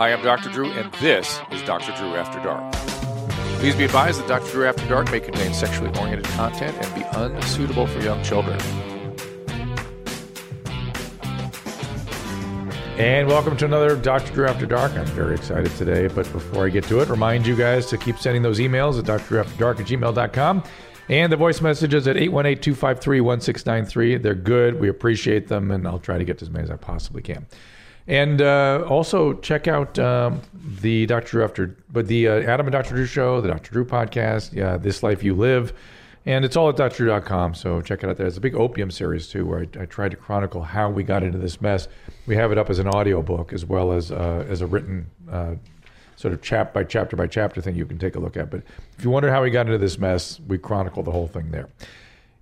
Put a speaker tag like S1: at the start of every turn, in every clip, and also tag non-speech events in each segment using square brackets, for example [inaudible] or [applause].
S1: Hi, I'm Dr. Drew, and this is Dr. Drew After Dark. Please be advised that Dr. Drew After Dark may contain sexually oriented content and be unsuitable for young children.
S2: And welcome to another Dr. Drew After Dark. I'm very excited today, but before I get to it, remind you guys to keep sending those emails at drdrewafterdark at gmail.com and the voice messages at 818-253-1693. They're good. We appreciate them, and I'll try to get to as many as I possibly can. And uh, also check out um, the Dr. Drew After, but the uh, Adam and Dr. Drew show, the Dr. Drew podcast, yeah, This Life You Live. And it's all at drdrew.com, so check it out there. It's a big opium series, too, where I, I tried to chronicle how we got into this mess. We have it up as an audio book as well as uh, as a written uh, sort of chap by chapter by chapter thing you can take a look at. But if you wonder how we got into this mess, we chronicle the whole thing there.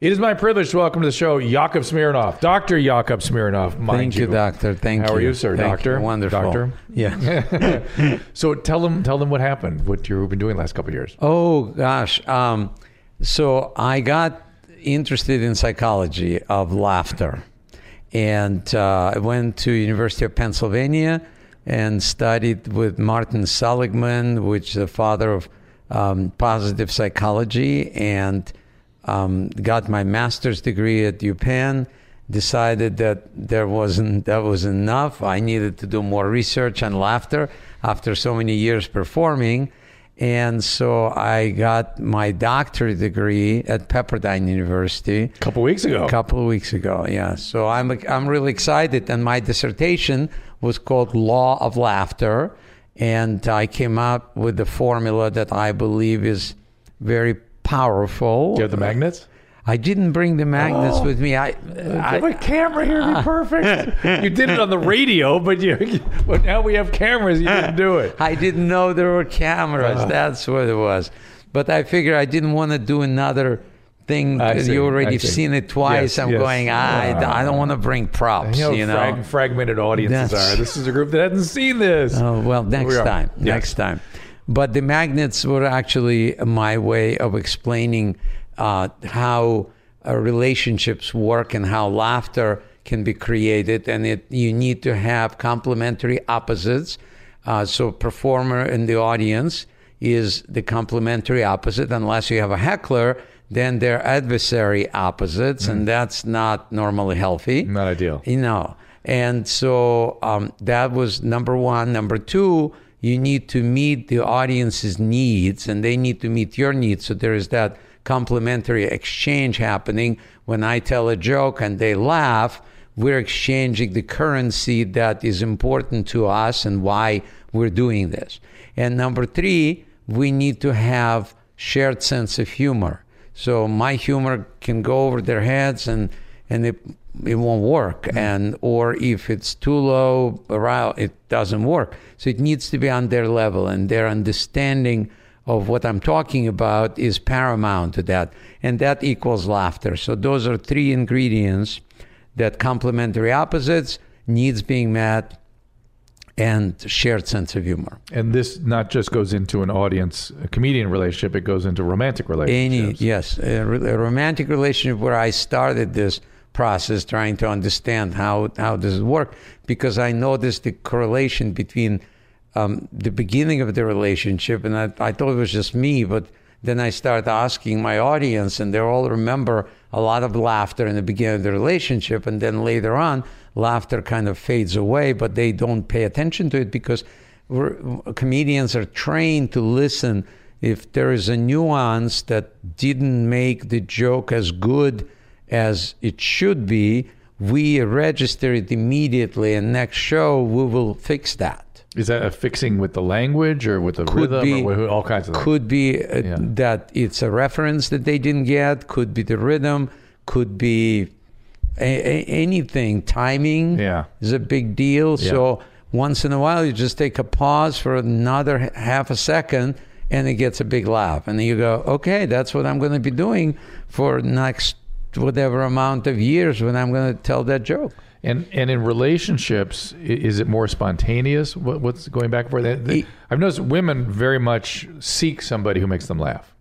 S2: It is my privilege to welcome to the show Yakov Smirnoff, Dr. Yakov Smirnoff. Mind
S3: Thank you, doctor. Thank
S2: How
S3: you.
S2: How are you, sir?
S3: Thank
S2: doctor?
S3: you. Wonderful.
S2: Doctor?
S3: Yeah. [laughs]
S2: So tell them tell them what happened, what you've been doing the last couple of years.
S3: oh gosh. Um, so I got interested in psychology of laughter, and uh, I went to University of Pennsylvania and studied with Martin Seligman, which is the father of um, positive psychology, and um, got my master's degree at UPenn. Decided that there wasn't that was enough. I needed to do more research on laughter after so many years performing, and so I got my doctorate degree at Pepperdine University
S2: A couple weeks ago.
S3: a couple of weeks ago. Yeah, so I'm I'm really excited, and my dissertation was called Law of Laughter, and I came up with the formula that I believe is very powerful.
S2: Do you have the magnets?
S3: I didn't bring the magnets with me. I,
S2: I have a camera here. Be perfect. [laughs] you did it on the radio, but you. [laughs] But now we have cameras. You didn't do it.
S3: I didn't know there were cameras.
S2: Uh.
S3: That's what it was. But I figured I didn't want to do another thing
S2: see,
S3: you already
S2: see.
S3: seen it twice.
S2: Yes,
S3: I'm
S2: yes.
S3: going, I,
S2: Uh.
S3: I don't want to bring props,
S2: You know,
S3: you know.
S2: frag- fragmented audiences
S3: That's-
S2: are. This is a group that hasn't seen this.
S3: Oh, well, next
S2: we
S3: time.
S2: Yes.
S3: Next time. But the magnets were actually my way of explaining uh, how uh, relationships work and how laughter can be created. And it, you need to have complementary opposites. Uh, so, performer in the audience is the complementary opposite. Unless you have a heckler, then they're adversary opposites,
S2: Mm.
S3: and that's not normally healthy.
S2: Not ideal.
S3: You know, and so um, that was number one. Number two, you need to meet the audience's needs, and they need to meet your needs. So there is that complementary exchange happening. When I tell a joke and they laugh, we're exchanging the currency that is important to us and why we're doing this. And number three, we need to have shared sense of humor. So my humor can go over their heads and and it it won't work. Mm-hmm. And or if it's too low, around it doesn't work. So it needs to be on their level and their understanding of what I'm talking about is paramount to that. And that equals laughter. So those are three ingredients that complementary opposites, needs being met, and shared sense of humor.
S2: And this not just goes into an audience, comedian relationship. It goes into romantic
S3: Any yes, a, a romantic relationship where I started this process trying to understand how how does it work because I noticed the correlation between um, the beginning of the relationship and I, I thought it was just me, but then I started asking my audience and they all remember a lot of laughter in the beginning of the relationship and then later on laughter kind of fades away, but they don't pay attention to it because comedians are trained to listen. If there is a nuance that didn't make the joke as good as it should be, we register it immediately, and next show we will fix that.
S2: Is that a fixing with the language or with the
S3: Could
S2: rhythm
S3: be-
S2: or with all kinds of things?
S3: Could be uh,
S2: Yeah.
S3: that it's a reference that they didn't get. Could be the rhythm. Could be a, a- anything. Timing
S2: Yeah.
S3: is a big deal.
S2: Yeah.
S3: So once in a while, you just take a pause for another half a second, and it gets a big laugh, and then you go, "Okay, that's what I'm going to be doing for next whatever amount of years when I'm going to tell that joke."
S2: And and in relationships, is it more spontaneous? What, what's going back and forth? They- they-
S3: E-
S2: I've noticed women very much seek somebody who makes them laugh.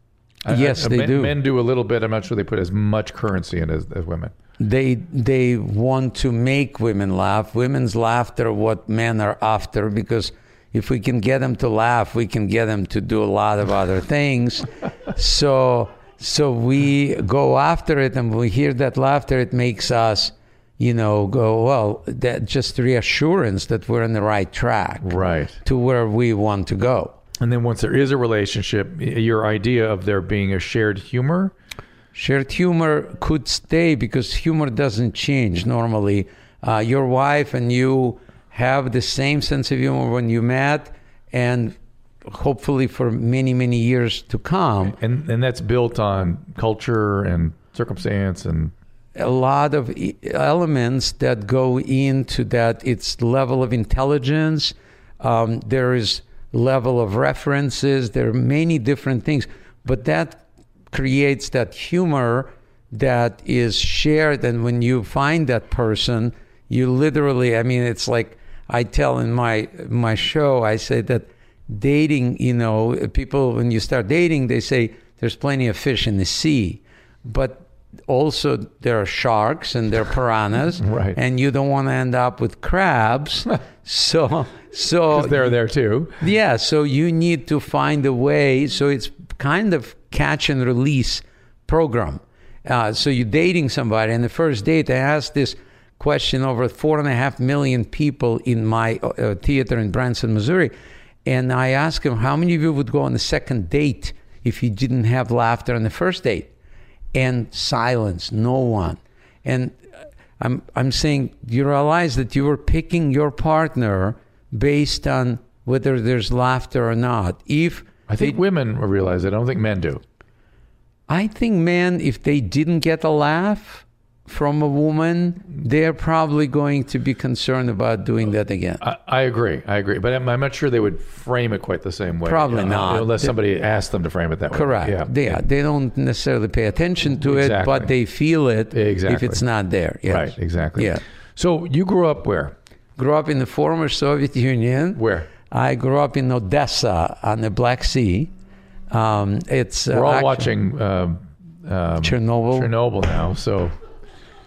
S2: I-
S3: Yes,
S2: I-
S3: they
S2: men,
S3: do.
S2: Men do a little bit. I'm not sure they put as much currency in as, as women.
S3: they they want to make women laugh. Women's laughter, what men are after, because if we can get them to laugh, we can get them to do a lot of other things. [laughs] so so we go after it, and we hear that laughter, it makes us, you know, go well. That just reassurance that we're on the right track,
S2: Right.
S3: to where we want to go.
S2: And then once there is a relationship, your idea of there being a shared humor.
S3: Shared humor could stay because humor doesn't change normally. Uh, your wife and you have the same sense of humor when you met, and hopefully for many, many years to come.
S2: And and that's built on culture and circumstance and
S3: A lot of elements that go into that. It's level of intelligence. Um, there is level of references. There are many different things, but that creates that humor that is shared. And when you find that person, you literally, I mean, it's like I tell in my my show, I say that dating, you know, people when you start dating, they say there's plenty of fish in the sea, but also there are sharks and there are piranhas, [laughs]
S2: Right.
S3: and you don't want to end up with crabs. [laughs] so, so
S2: they're there too.
S3: yeah, so you need to find a way. So it's kind of catch and release program. Uh, so you're dating somebody, and the first date, I asked this question over four and a half million people in my uh, theater in Branson, Missouri, and I asked him how many of you would go on the second date if you didn't have laughter on the first date, and silence, no one. And I'm I'm saying you realize that you were picking your partner based on whether there's laughter or not. If
S2: I think women realize it. I don't think men do.
S3: I think men, if they didn't get a laugh from a woman, they're probably going to be concerned about doing that again.
S2: I, I agree. I agree. But I'm, I'm not sure they would frame it quite the same way.
S3: Probably
S2: Uh,
S3: not.
S2: Unless somebody asked them to frame it that way.
S3: Correct.
S2: Yeah.
S3: Yeah. They don't necessarily pay attention to it, but they feel it if it's not there. Yes.
S2: Right. Exactly.
S3: Yeah.
S2: So you grew up where?
S3: Grew up in the former Soviet Union.
S2: Where?
S3: I grew up in Odessa on the Black Sea. Um, it's uh,
S2: We're all
S3: actu-
S2: watching um, um,
S3: Chernobyl.
S2: Chernobyl now. So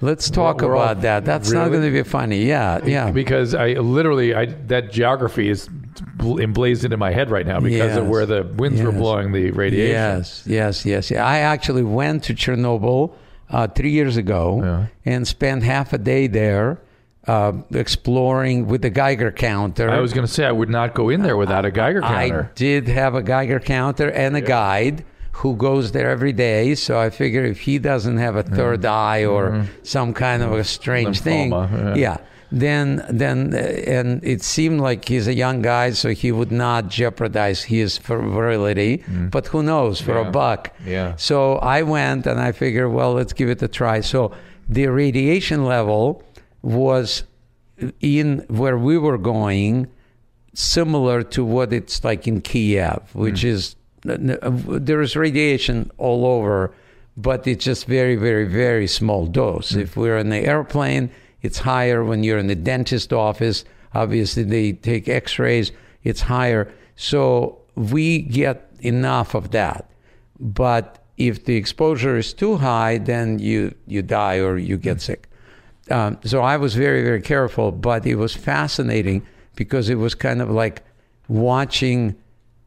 S3: Let's talk
S2: We're all-
S3: about that. That's not going to be funny. Yeah, yeah.
S2: because I literally I that geography is bl- emblazoned in my head right now because of where the winds were blowing the radiation.
S3: Yes, yes, yes. I actually went to Chernobyl uh, three years ago
S2: Yeah.
S3: and spent half a day there uh, exploring with the Geiger counter.
S2: I was going to say I would not go in there without a Geiger counter.
S3: I did have a Geiger counter and a guide who goes there every day. So I figure if he doesn't have a third eye or some kind of a strange thing,
S2: Mm-hmm.
S3: Yeah.
S2: yeah.
S3: Then, then, uh, and it seemed like he's a young guy, so he would not jeopardize his virility. But who knows? For
S2: Mm. Yeah.
S3: a buck,
S2: Yeah.
S3: so I went and I figured, well, let's give it a try. So the radiation level was in where we were going, similar to what it's like in Kiev, which is Uh, there is radiation all over, but it's just very, very, very small dose. Hmm. If we're in the airplane, it's higher. When you're in the dentist office, obviously they take X-rays, it's higher. So we get enough of that. But if the exposure is too high, then you you die or you get hmm. sick. Um, so I was very very careful, but it was fascinating because it was kind of like watching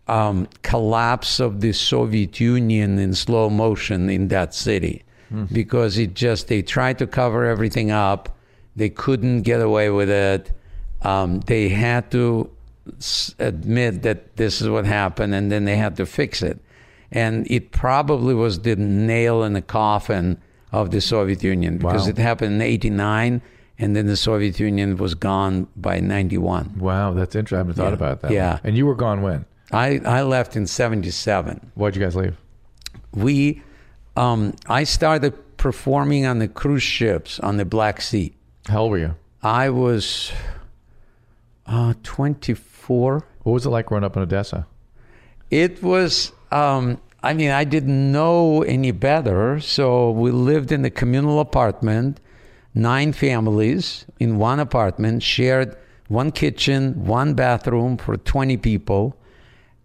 S3: um, collapse of the Soviet Union in slow motion in that city because it just they tried to cover everything up, they couldn't get away with it. Um, they had to s- admit that this is what happened, and then they had to fix it. And it probably was the nail in the coffin of the Soviet Union because
S2: Wow.
S3: it happened in '89, and then the Soviet Union was gone by '91.
S2: Wow, that's interesting. I haven't thought
S3: Yeah.
S2: about that.
S3: Yeah.
S2: And you were gone when?
S3: I, I left in '77.
S2: Why'd you guys leave?
S3: We, um, I started performing on the cruise ships on the Black Sea.
S2: How old were you?
S3: I was uh, 24.
S2: What was it like growing up in Odessa?
S3: It was, um, I mean, I didn't know any better. So we lived in a communal apartment, nine families in one apartment, shared one kitchen, one bathroom for 20 people,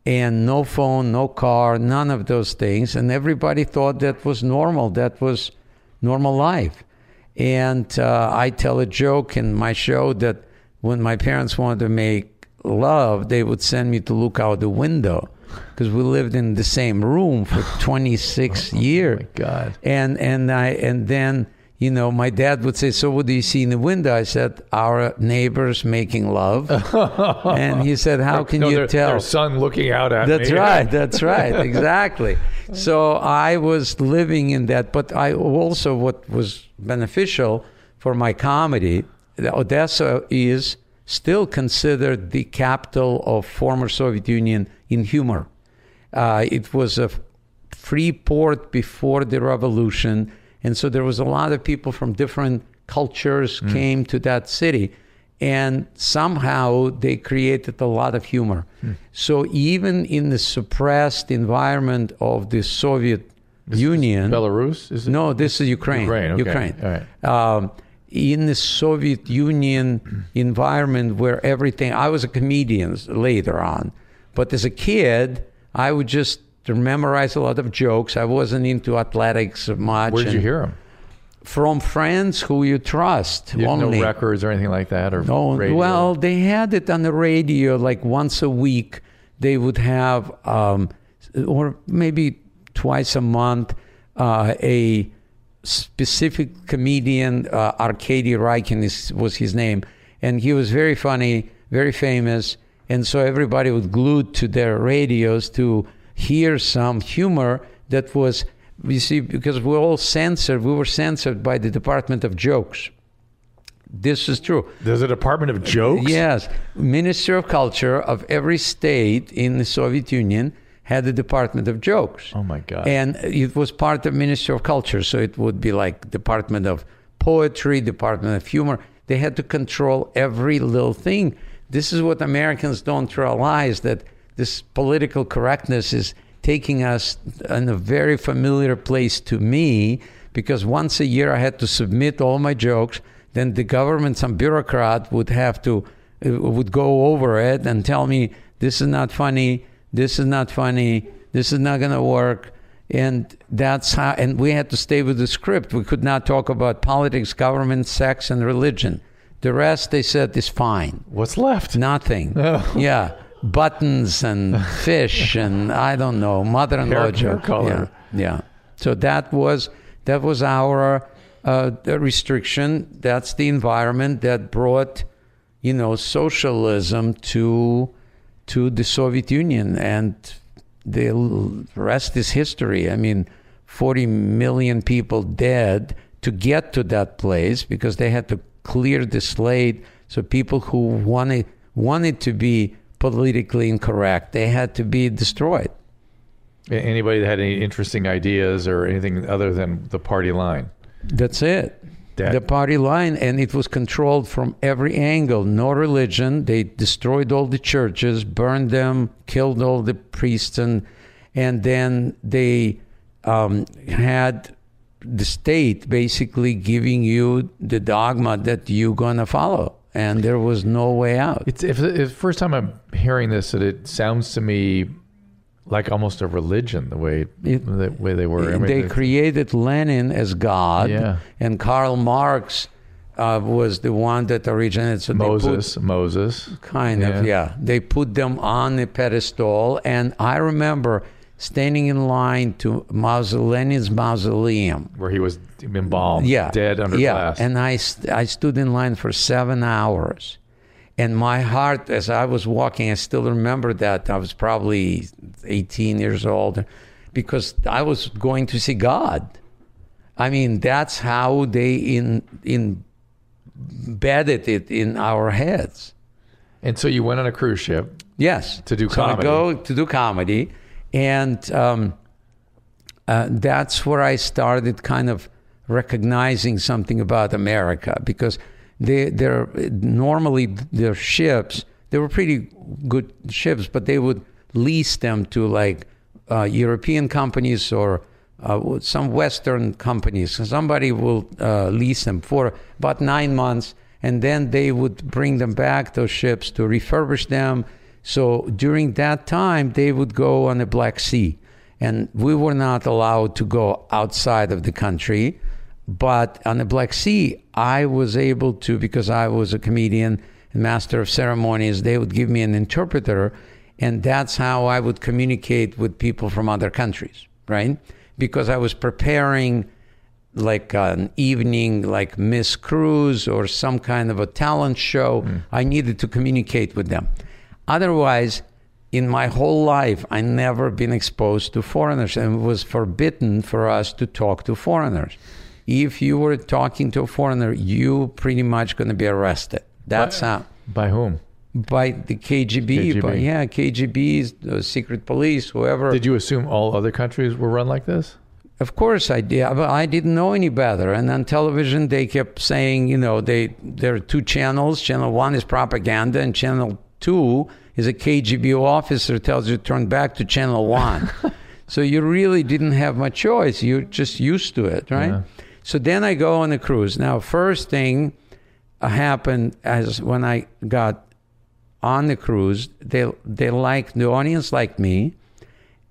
S3: and no phone, no car, none of those things. And everybody thought that was normal. That was normal life. And uh, I tell a joke in my show that when my parents wanted to make love, they would send me to look out the window because we lived in the same room for 26 years. [laughs]
S2: Oh my God.
S3: And and I and then you know my dad would say, "So what do you see in the window?" I said, "Our neighbors making love." [laughs] and he said, "How can
S2: No,
S3: you
S2: their,
S3: tell?"
S2: their son looking out at
S3: That's
S2: me.
S3: right. [laughs] That's right. Exactly. So I was living in that, but I also what was beneficial for my comedy. Odessa is still considered the capital of former Soviet Union in humor. Uh, it was a free port before the revolution, and so there was a lot of people from different cultures came to that city and somehow they created a lot of humor. So even in the suppressed environment of the Soviet Union,
S2: Belarus? Is it?
S3: no, this is Ukraine.
S2: Ukraine, okay.
S3: Ukraine.
S2: Right.
S3: Um, in the Soviet Union [clears throat] environment where everything, I was a comedian later on, but as a kid, I would just memorize a lot of jokes. I wasn't into athletics much.
S2: Where did you hear them?
S3: From friends who you trust.
S2: You
S3: only.
S2: no records or anything like that? Or
S3: No,
S2: radio?
S3: well, they had it on the radio like once a week. They would have, um, or maybe twice a month, uh, a specific comedian, uh, Arkady Raikin is, was his name, and he was very funny, very famous, and so everybody was glued to their radios to hear some humor that was, you see, because we're all censored. We were censored by the Department of Jokes. This is true.
S2: There's a Department of Jokes?
S3: Yes, Minister of Culture of every state in the Soviet Union had a Department of Jokes.
S2: Oh, my God.
S3: And it was part of Ministry of Culture, so it would be like Department of Poetry, Department of Humor. They had to control every little thing. This is what Americans don't realize that this political correctness is taking us in a very familiar place to me because once a year I had to submit all my jokes. Then the government, some bureaucrat would have to uh, would go over it and tell me this is not funny, this is not funny, this is not going to work. And that's how, and we had to stay with the script. We could not talk about politics, government, sex, and religion. The rest, they said, is fine.
S2: What's left?
S3: Nothing. [laughs] Yeah. Buttons and [laughs] fish and I don't know, mother in law
S2: Hair- hair
S3: joke.
S2: color.
S3: Yeah. Yeah. So that was that was our uh, restriction. That's the environment that brought, you know, socialism to to the Soviet Union, and the rest is history. I mean, 40 million people dead to get to that place because they had to clear the slate. So people who wanted wanted to be politically incorrect, they had to be destroyed.
S2: Anybody that had any interesting ideas or anything other than the party line?
S3: That's it.
S2: That-
S3: the party line, and it was controlled from every angle. No religion. They destroyed all the churches, burned them, killed all the priests, and and then they um, had the state basically giving you the dogma that you're gonna follow, and there was no way out.
S2: It's if, if the first time I'm hearing this, that it sounds to me like almost a religion the way
S3: It-
S2: the way they were. I mean,
S3: they
S2: the-
S3: created Lenin as God,
S2: Yeah.
S3: and Karl Marx uh, was the one that originated. So they put-
S2: Moses, Moses.
S3: Kind of, yeah. They put them on a pedestal, and I remember standing in line to Maus- Lenin's mausoleum.
S2: where he was embalmed,
S3: Yeah,
S2: dead under
S3: yeah.
S2: glass.
S3: And I, st- I stood in line for seven hours, and my heart, as I was walking, I still remember that I was probably 18 years old, because I was going to see God. I mean, that's how they in in embedded it in our heads.
S2: and so you went on a cruise ship.
S3: Yes.
S2: To do
S3: so I
S2: comedy.
S3: go to do comedy, and um, uh, that's where I started kind of recognizing something about America because they they're normally their ships they were pretty good ships, but they would lease them to like uh, European companies or uh, some Western companies. Somebody will uh, lease them for about nine months, and then they would bring them back those ships to refurbish them. So during that time, they would go on the Black Sea, and we were not allowed to go outside of the country. But on the Black Sea, I was able to because I was a comedian and master of ceremonies, they would give me an interpreter, and that's how I would communicate with people from other countries, right? Because I was preparing like an evening like Miss Cruise or some kind of a talent show. Mm. I needed to communicate with them. Otherwise, in my whole life, I never been exposed to foreigners, and it was forbidden for us to talk to foreigners. If you were talking to a foreigner, you pretty much going to be arrested. That's how
S2: By whom?
S3: by the KGB,
S2: KGB.
S3: By, yeah, KGB, the secret police, whoever.
S2: Did you assume all other countries were run like this?
S3: Of course I did, but I didn't know any better. And on television, they kept saying, you know, they there are two channels. Channel one is propaganda, and channel two is a KGB officer tells you to turn back to channel one. [laughs] so you really didn't have much choice. You're just used to it, right?
S2: Yeah.
S3: So then I go on a cruise. Now, first thing happened as when I got on the cruise, they they liked the audience liked me,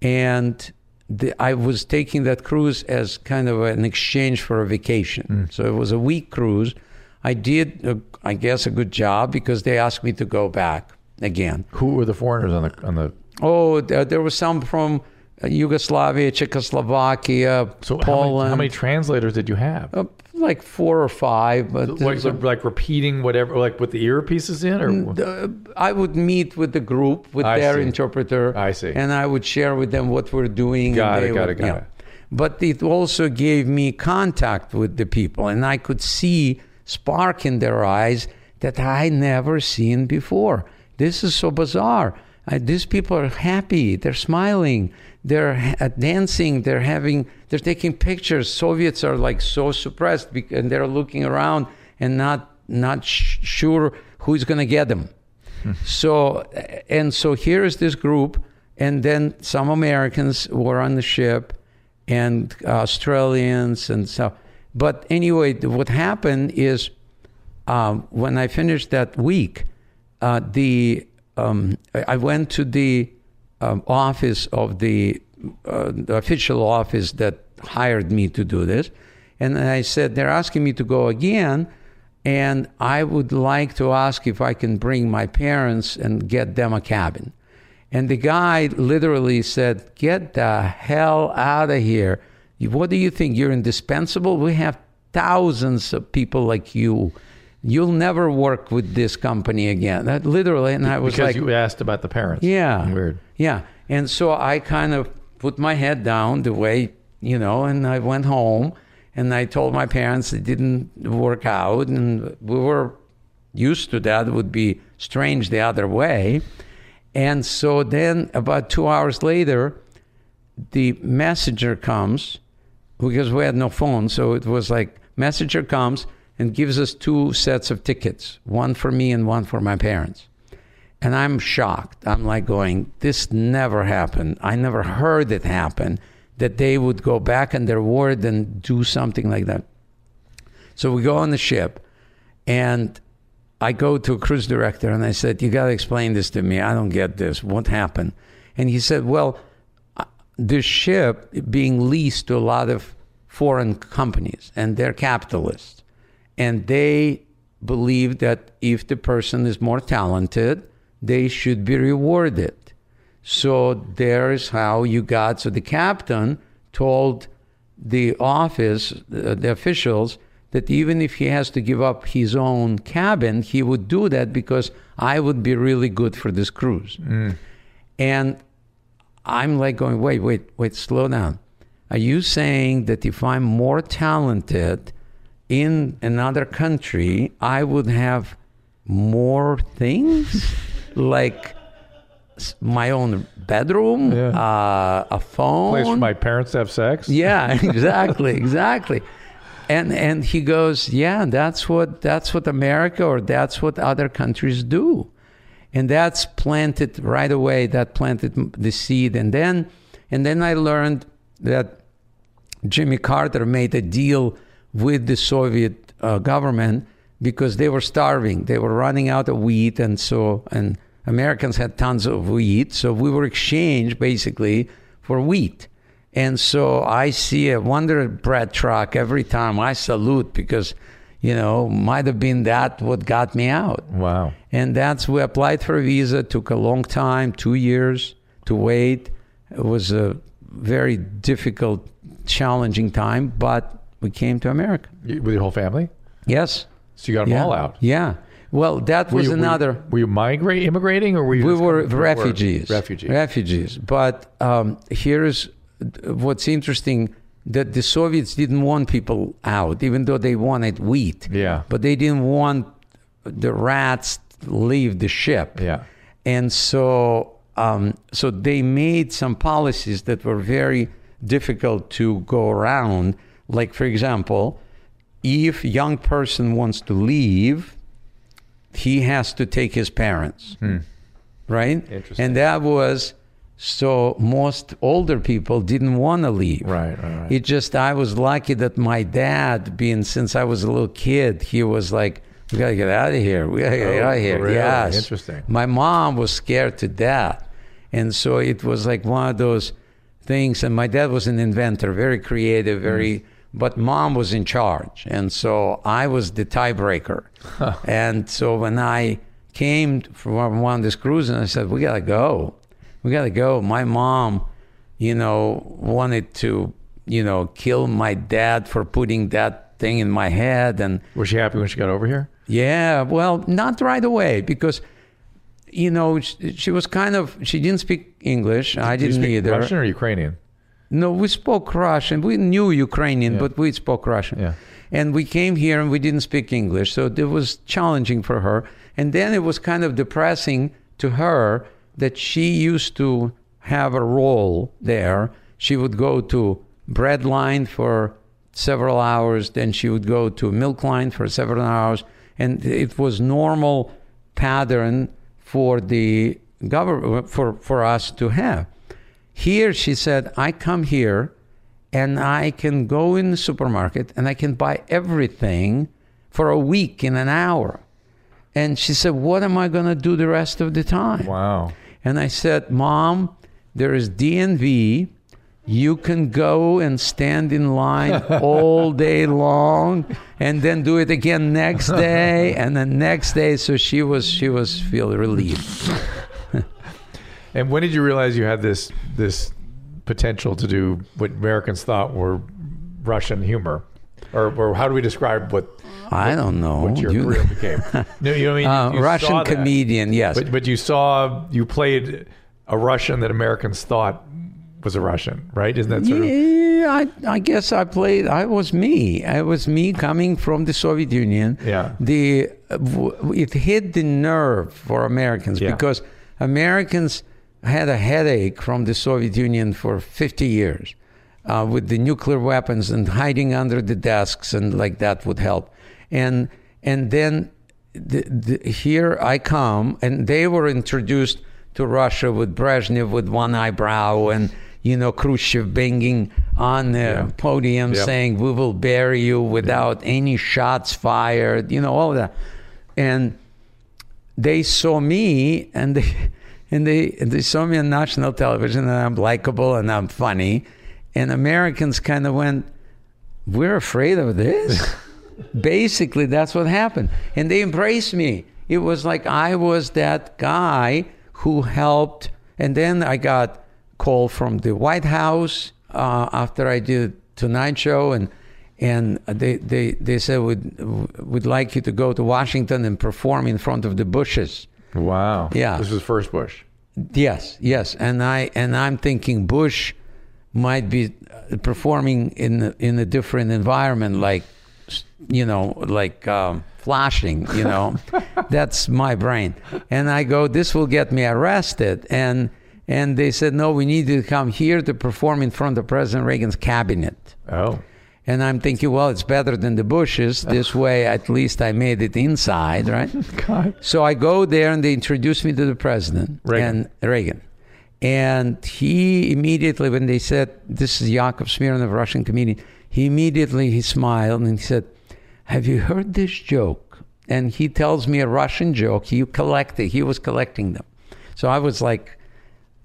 S3: and the, I was taking that cruise as kind of an exchange for a vacation. So it was a week cruise. I did, uh, I guess, a good job because they asked me to go back again.
S2: Who were the foreigners on the on the?
S3: Oh, th- there was some from uh, Yugoslavia, Czechoslovakia,
S2: So how many,
S3: Poland.
S2: how many translators did you have?
S3: Uh, like four or five, but
S2: Like,
S3: a-
S2: like repeating whatever, like with the earpieces in, or
S3: Uh, I would meet with the group with
S2: I
S3: their
S2: see.
S3: interpreter.
S2: I see.
S3: And I would share with them what we're doing.
S2: Got
S3: and
S2: it, got
S3: would-
S2: it, got
S3: yeah.
S2: it.
S3: But it also gave me contact with the people, and I could see spark in their eyes that I never seen before. This is so bizarre. I, these people are happy. They're smiling. They're ha- dancing. They're having. They're taking pictures. Soviets are like so suppressed, and they're looking around and not not sh- sure who's going to get them. So and so here's this group, and then some Americans were on the ship, and Australians and so. But anyway, what happened is um, when I finished that week, uh, the um, I went to the um, office of the, uh, the official office that hired me to do this, and I said they're asking me to go again, and I would like to ask if I can bring my parents and get them a cabin. And the guy literally said, Get the hell out of here. What do you think? You're indispensable? We have thousands of people like you. You'll never work with this company again. That literally, and I was
S2: because
S3: like,
S2: you asked about the parents?
S3: yeah.
S2: weird.
S3: Yeah. And so I kind of put my head down the way, you know, and I went home and I told my parents it didn't work out. And we were used to that. It would be strange the other way. And so then about two hours later, the messenger comes because we had no phone. So it was like, messenger comes and gives us two sets of tickets one for me and one for my parents. And I'm shocked. I'm like going, this never happened. I never heard it happen that they would go back on their word and do something like that. So we go on the ship, and I go to a cruise director and I said, You got to explain this to me. I don't get this. What happened? And he said, Well, uh, this ship being leased to a lot of foreign companies, and they're capitalists. And they believe that if the person is more talented, they should be rewarded. So there's how you got. So the captain told the office, the, the officials, that even if he has to give up his own cabin, he would do that because I would be really good for this cruise. Mm. And I'm like going, wait, wait, wait, slow down. Are you saying that if I'm more talented in another country, I would have more things? [laughs] like my own bedroom,
S2: Yeah.
S3: uh, a phone.
S2: Place for my parents to have sex?
S3: Yeah, [laughs] exactly, exactly. And and he goes, yeah, that's what that's what America or that's what other countries do, and that's planted right away. That planted the seed, and then and then I learned that Jimmy Carter made a deal with the Soviet uh, government because they were starving. They were running out of wheat, and so and Americans had tons of wheat, so we were exchanged basically for wheat. And so I see a Wonder Bread truck every time. I salute because you know, might have been that what got me out.
S2: Wow.
S3: And that's we applied for a visa. Took a long time, two years to wait. It was a very difficult, challenging time, but we came to America.
S2: You- With your whole family?
S3: Yes.
S2: So you got them
S3: yeah.
S2: all out.
S3: Yeah. Well, that
S2: Were
S3: was
S2: you- were you-
S3: another.
S2: Were you, migrate immigrating or were you?
S3: we were refugees.
S2: Refugees.
S3: Refugees. But um, here's what's interesting: that the Soviets didn't want people out, even though they wanted wheat.
S2: Yeah.
S3: But they didn't want the rats to leave the ship.
S2: Yeah.
S3: And so, um, so they made some policies that were very difficult to go around. Like, for example, if young person wants to leave, he has to take his parents, right?
S2: Hmm. Interesting.
S3: And that was so most older people didn't want to leave.
S2: Right, right, right.
S3: It just I was lucky that my dad, being since I was a little kid, he was like, "We gotta get out of here. We gotta get
S2: Oh,
S3: out of here."
S2: really?
S3: Yes.
S2: Interesting.
S3: My mom was scared to death, and so it was like one of those things. And my dad was an inventor, very creative, very. But mom was in charge, and so I was the tiebreaker. [laughs] and so when I came from one of these cruises, I said, "We gotta go. We gotta go." My mom, you know, wanted to, you know, kill my dad for putting that thing in my head, and
S2: Was she happy when she got over here?
S3: yeah, well, not right away because, you know, she, she was kind of she didn't speak English. I didn't
S2: speak
S3: either.
S2: Russian or Ukrainian?
S3: No, we spoke Russian. We knew Ukrainian,
S2: Yeah.
S3: but we spoke Russian.
S2: Yeah.
S3: And we came here and we didn't speak English, so it was challenging for her. And then it was kind of depressing to her that she used to have a role there. She would go to bread line for several hours, then she would go to milk line for several hours, and it was normal pattern for the government for, for us to have. Here, she said, I come here and I can go in the supermarket and I can buy everything for a week in an hour. And she said, What am I going to do the rest of the time?
S2: Wow.
S3: And I said, Mom, there is DMV. You can go and stand in line [laughs] all day long and then do it again next [laughs] day and the next day. So she was she was feel relieved.
S2: And when did you realize you had this this potential to do what Americans thought were Russian humor, or, or how do we describe what
S3: I don't know.
S2: what your
S3: You-
S2: career [laughs] became? No, you know what I mean.
S3: Uh, Russian comedian, yes.
S2: But but you saw you played a Russian that Americans thought was a Russian, right? Isn't that sort of
S3: Yeah, I, I guess I played. I was me. I was me coming from the Soviet Union.
S2: Yeah.
S3: The it hit the nerve for Americans
S2: Yeah.
S3: because Americans had a headache from the Soviet Union for 50 years uh, with the nuclear weapons and hiding under the desks and like that would help. And and then the, the, here I come, and they were introduced to Russia with Brezhnev with one eyebrow and you know Khrushchev banging on the podium
S2: Yep.
S3: saying we will bury you without any shots fired, you know all that, and they saw me and they and they they saw me on national television and I'm likable and I'm funny, and Americans kind of went, "We're afraid of this." [laughs] Basically, that's what happened, and they embraced me. It was like I was that guy who helped, and then I got call from the White House uh, after I did Tonight Show and and they, they, they said we'd, we'd like you to go to Washington and perform in front of the Bushes.
S2: Wow?
S3: Yeah.
S2: this was first Bush.
S3: Yes, yes, and I and I'm thinking Bush might be uh, performing in in a different environment, like you know, like um, flashing. You know, [laughs] that's my brain. And I go, this will get me arrested. And and they said, no, we need you to come here to perform in front of President Reagan's cabinet.
S2: Oh,
S3: And I'm thinking, well, it's better than the Bushes. This way, at least I made it inside, right? [laughs]
S2: God.
S3: So I go there and they introduce me to the president
S2: Reagan.
S3: and Reagan. And he immediately, when they said, this is Yakov Smirnoff, Russian comedian, he immediately he smiled and he said, have you heard this joke? And he tells me a Russian joke. He collected, he was collecting them. So I was like,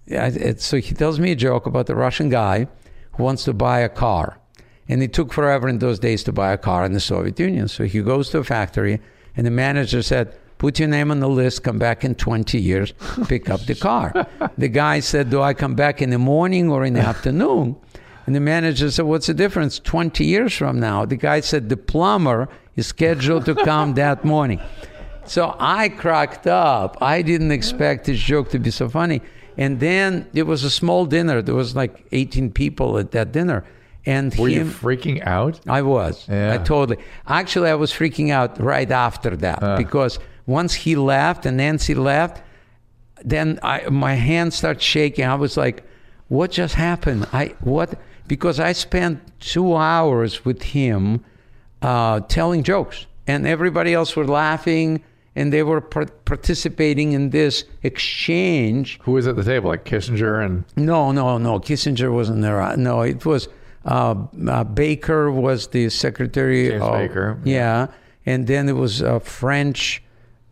S3: it, so he tells me a joke about the Russian guy who wants to buy a car. And it took forever in those days to buy a car in the Soviet Union. So he goes to a factory, and the manager said, Put your name on the list, come back in 20 years, pick up the car. [laughs] the guy said, Do I come back in the morning or in the afternoon? And the manager said, What's the difference 20 years from now? The guy said, The plumber is scheduled to come that morning. So I cracked up. I didn't expect this joke to be so funny. And then it was a small dinner. There was like 18 people at that dinner. And
S2: Were you freaking out?
S3: I was.
S2: Yeah.
S3: I totally. Actually, I was freaking out right after that because once he left and Nancy left, then I, my hand started shaking. I was like, "What just happened? I what?" Because I spent two hours with him uh, telling jokes, and everybody else were laughing, and they were par- participating in this exchange.
S2: Who was at the table? Like Kissinger and
S3: No, no, no. Kissinger wasn't there. No, it was uh, uh, Baker was the secretary.
S2: James
S3: of,
S2: Baker,
S3: Yeah. and then it was a French,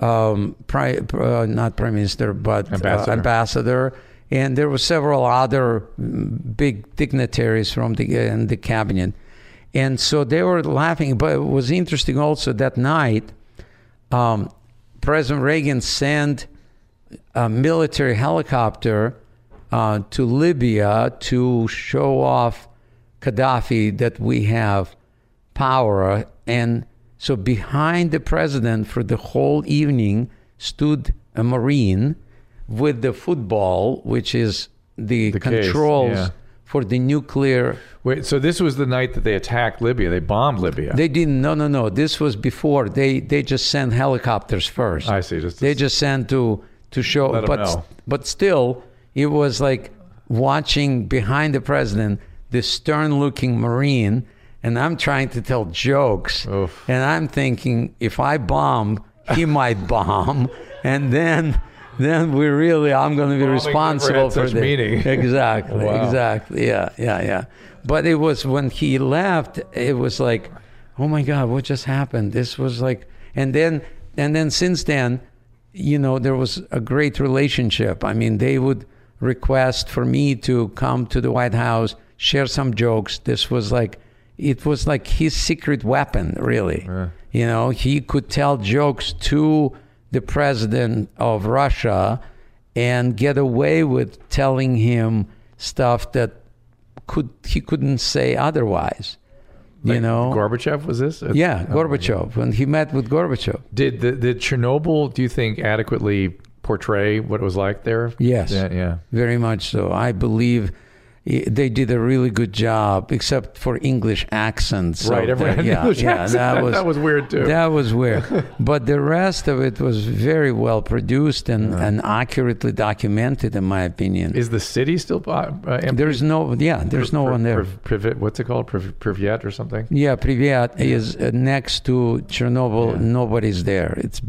S3: um, pri- uh, not prime minister, but
S2: Ambassador.
S3: Uh, ambassador. And there were several other mm, big dignitaries from the in the cabinet, and so they were laughing. But it was interesting also that night. Um, President Reagan sent a military helicopter uh, to Libya to show off Gaddafi that we have power. And so behind the president for the whole evening stood a Marine with the football, which is the,
S2: The case,
S3: controls
S2: yeah.
S3: for the nuclear.
S2: wait. So this was the night that they attacked Libya. They bombed Libya.
S3: They didn't. No, no, no. This was before. They they just sent helicopters first.
S2: I see. Just,
S3: They just sent to to show, but
S2: know.
S3: but still, it was like watching behind the president this stern-looking Marine, and I'm trying to tell jokes,
S2: Oof.
S3: and I'm thinking if I bomb, he [laughs] might bomb, and then. Then we really, I'm going to be responsible for the
S2: meaning. [laughs]
S3: exactly,
S2: Wow.
S3: exactly, yeah, yeah, yeah. But it was when he left, it was like, oh my God, what just happened? This was like, and then, and then since then, you know, there was a great relationship. I mean, they would request for me to come to the White House, share some jokes. This was like, it was like his secret weapon, really. You know, he could tell jokes to the president of Russia and get away with telling him stuff that could he couldn't say otherwise. You know,
S2: Gorbachev was this?
S3: yeah,
S2: Oh,
S3: Gorbachev when he met with Gorbachev.
S2: Did the did Chernobyl? Do you think adequately portray what it was like there?
S3: Yes.
S2: Yeah. yeah.
S3: Very much so. I believe they did a really good job, except for English accents.
S2: Right,
S3: of
S2: everyone
S3: the- yeah,
S2: English
S3: yeah,
S2: accent.
S3: that [laughs] was
S2: That was weird, too.
S3: That was weird, [laughs] but the rest of it was very well produced and, and accurately documented, in my opinion.
S2: Is the city still uh, empty?
S3: there's no, yeah, there's no
S2: Pri-
S3: one there.
S2: Privet, what's it called? Priv- Privyet or something?
S3: Yeah, Pripyat is uh, next to Chernobyl. Nobody's there. It's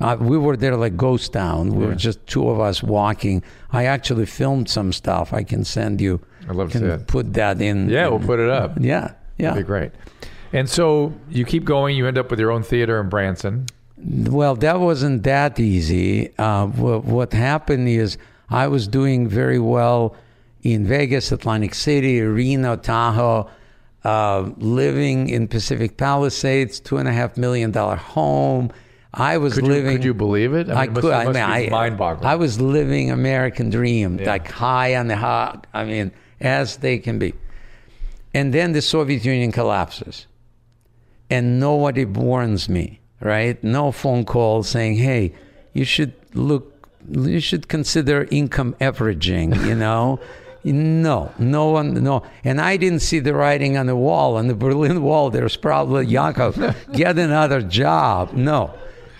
S3: uh, we were there like ghost town. We were just two of us walking. I actually filmed some stuff. I can send you.
S2: I'd love to it.
S3: put that in.
S2: Yeah,
S3: in-
S2: we'll put it up.
S3: Yeah, yeah.
S2: That'd be great. And so you keep going. You end up with your own theater in Branson.
S3: Well, that wasn't that easy. Uh, what, what happened is I was doing very well in Vegas, Atlantic City, Reno, Tahoe, uh, living in Pacific Palisades, two and a half million dollar home. I was
S2: Could you,
S3: living.
S2: could you believe it?
S3: I
S2: it must-
S3: could.
S2: it
S3: I mean, I
S2: mind-boggling.
S3: I was living American dream,
S2: Yeah.
S3: like high on the hog. I mean, as they can be. And then the Soviet Union collapses, and nobody warns me. Right? No phone call saying, "Hey, you should look. You should consider income averaging." You [laughs] know. No, no one, no. And I didn't see the writing on the wall, on the Berlin Wall. There's probably, Yakov, [laughs] get another job. No,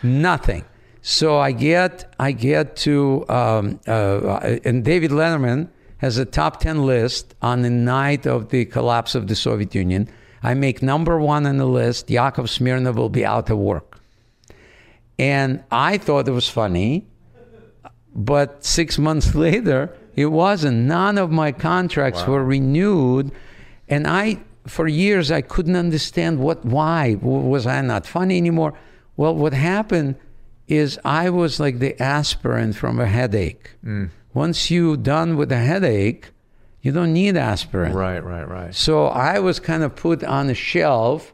S3: nothing. So I get, I get to, um, uh, and David Letterman has a top 10 list on the night of the collapse of the Soviet Union. I make number one on the list. Yakov Smirnoff will be out of work. And I thought it was funny, but six [laughs] months later, it wasn't. None of my contracts were renewed, and I, for years, I couldn't understand what, why was I not funny anymore? Well, what happened is I was like the aspirin from a headache. Mm. Once you're done with a headache, You don't need aspirin.
S2: Right, right, right.
S3: So I was kind of put on a shelf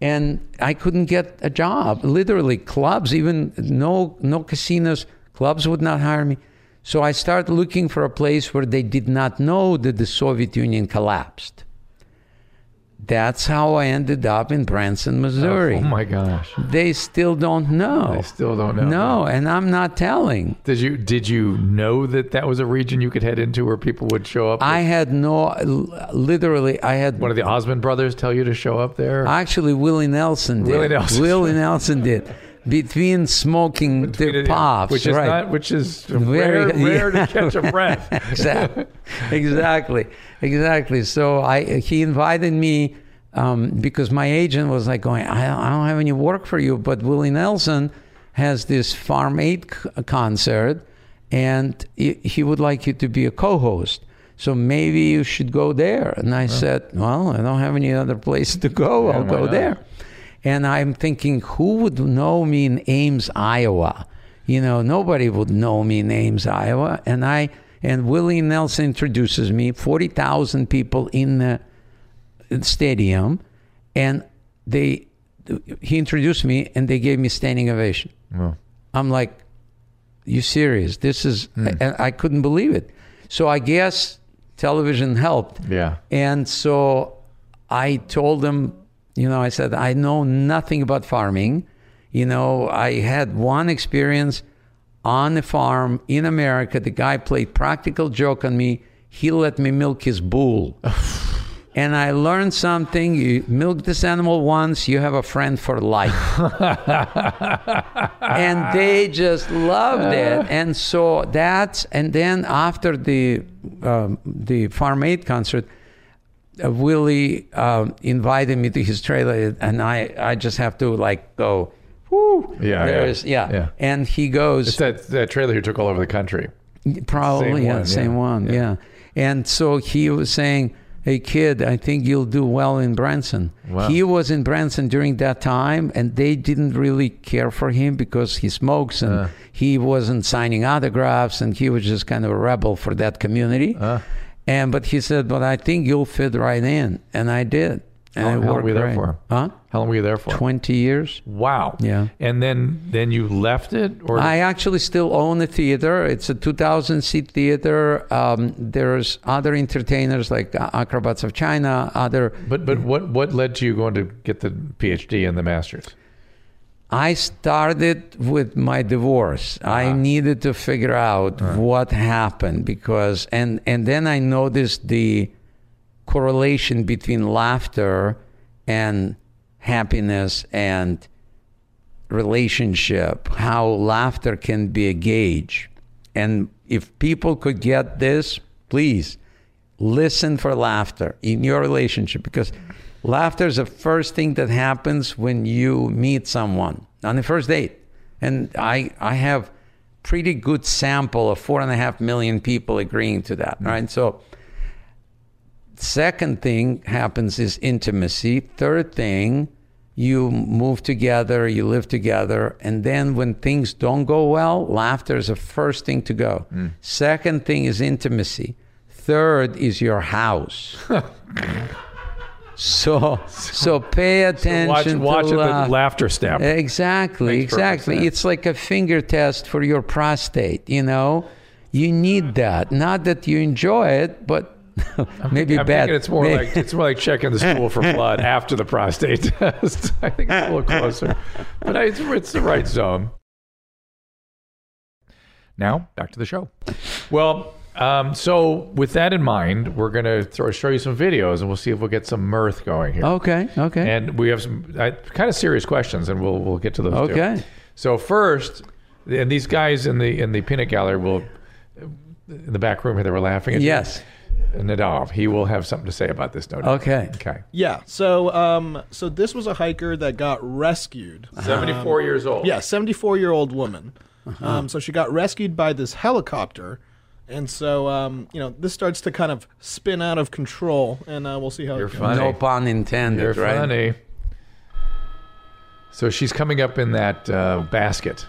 S3: and I couldn't get a job. Literally, clubs, even no no casinos, clubs would not hire me. So I started looking for a place where they did not know that the Soviet Union collapsed. That's how I ended up in Branson, Missouri.
S2: Oh, oh my gosh.
S3: They still don't know.
S2: They still don't know.
S3: No, and I'm not telling.
S2: Did you did you know that that was a region you could head into where people would show up?
S3: I had no, literally, I had
S2: One of the Osmond brothers tell you to show up there.
S3: Actually, Willie Nelson did.
S2: Willie Nelson.
S3: Willie Nelson did. [laughs] Between smoking the pops,
S2: which is
S3: right?
S2: not, which is
S3: Very-
S2: rare, [laughs] rare
S3: yeah.
S2: to catch a breath. [laughs]
S3: exactly, exactly, exactly. So I, he invited me um, because my agent was like going, I, I don't have any work for you, but Willie Nelson has this Farm Aid c- concert, and he, would like you to be a co-host. So maybe you should go there. And I said, Well, I don't have any other place to go.
S2: Yeah,
S3: I'll go
S2: not?
S3: there. And I'm thinking, who would know me in Ames, Iowa? You know, nobody would know me in Ames, Iowa. And I and Willie Nelson introduces me, forty thousand people in the stadium, and they he introduced me and they gave me standing ovation.
S2: Oh.
S3: I'm like, you serious? This is hmm. and I couldn't believe it. So I guess television helped.
S2: Yeah.
S3: And so I told them, you know, I said, I know nothing about farming. You know, I had one experience on a farm in America. The guy played practical joke on me. He let me milk his bull. [laughs] and I learned something. You milk this animal once, you have a friend for life. [laughs] and they just loved it. [laughs] And so that's, and then after the, um, the Farm Aid concert, Willie um, invited me to his trailer, and I, I just have to like go, whoo,
S2: Yeah, yeah,
S3: yeah.
S2: yeah.
S3: And he goes,
S2: It's that, that trailer you took all over the country.
S3: Probably,
S2: Same
S3: yeah,
S2: one,
S3: same
S2: yeah.
S3: one, yeah. And so he was saying, "Hey, kid, I think you'll do well in Branson."
S2: Wow.
S3: He was in Branson during that time, and they didn't really care for him because he smokes and
S2: Uh.
S3: he wasn't signing autographs, and he was just kind of a rebel for that community.
S2: Uh.
S3: And but he said, "But I think you'll fit right in," and I did. And
S2: How-
S3: it
S2: how long were you there
S3: great.
S2: for?
S3: Huh?
S2: How long were you there for?
S3: Twenty years.
S2: Wow.
S3: Yeah.
S2: And then then you left it, or
S3: I actually still own a theater. It's a 2,000 seat theater. Um, there's other entertainers like Acrobats of China, other.
S2: but but what what led to you going to get the PhD and the masters?
S3: I started with my divorce. I uh-huh. needed to figure out uh-huh. what happened because, and, and then I noticed the correlation between laughter and happiness and relationship, how laughter can be a gauge. And if people could get this, please listen for laughter in your relationship because laughter is the first thing that happens when you meet someone on the first date. And I, I have pretty good sample of four and a half million people agreeing to that, mm-hmm. right? So second thing happens is intimacy. Third thing, you move together, you live together, and then when things don't go well, laughter is the first thing to go. Mm. Second thing is intimacy. Third is your house. [laughs] so [laughs] so pay attention
S2: watch watch
S3: to
S2: the
S3: laugh.
S2: laughter step.
S3: Exactly,
S2: Makes perfect
S3: exactly. It's like a finger test for your prostate, you know? You need that. Not that you enjoy it, but [laughs] maybe
S2: I'm
S3: bad.
S2: it's more
S3: may-
S2: like it's more like checking the stool for [laughs] blood after the prostate test. I think it's a little closer, but I, it's, it's the right zone. Now back to the show. Well, um, so with that in mind, we're gonna throw, show you some videos, and we'll see if we'll get some mirth going here.
S3: Okay, okay.
S2: And we have some uh, kind of serious questions, and we'll we'll get to those. too.
S3: Okay.
S2: So first, and these guys in the in the peanut gallery will in the back room here they were laughing at you.
S3: yes.
S2: Nadav. He will have something to say about this. No doubt.
S3: Okay.
S2: Okay.
S4: Yeah. So, um, so this was a hiker that got rescued.
S2: Seventy-four years old.
S4: Yeah, 74 year old woman. Um, so she got rescued by this helicopter. And so, um, you know, this starts to kind of spin out of control, and uh, we'll see how
S2: You're
S4: it goes.
S2: funny.
S3: No pun intended,
S2: You're
S3: right?
S2: funny. So she's coming up in that uh, basket.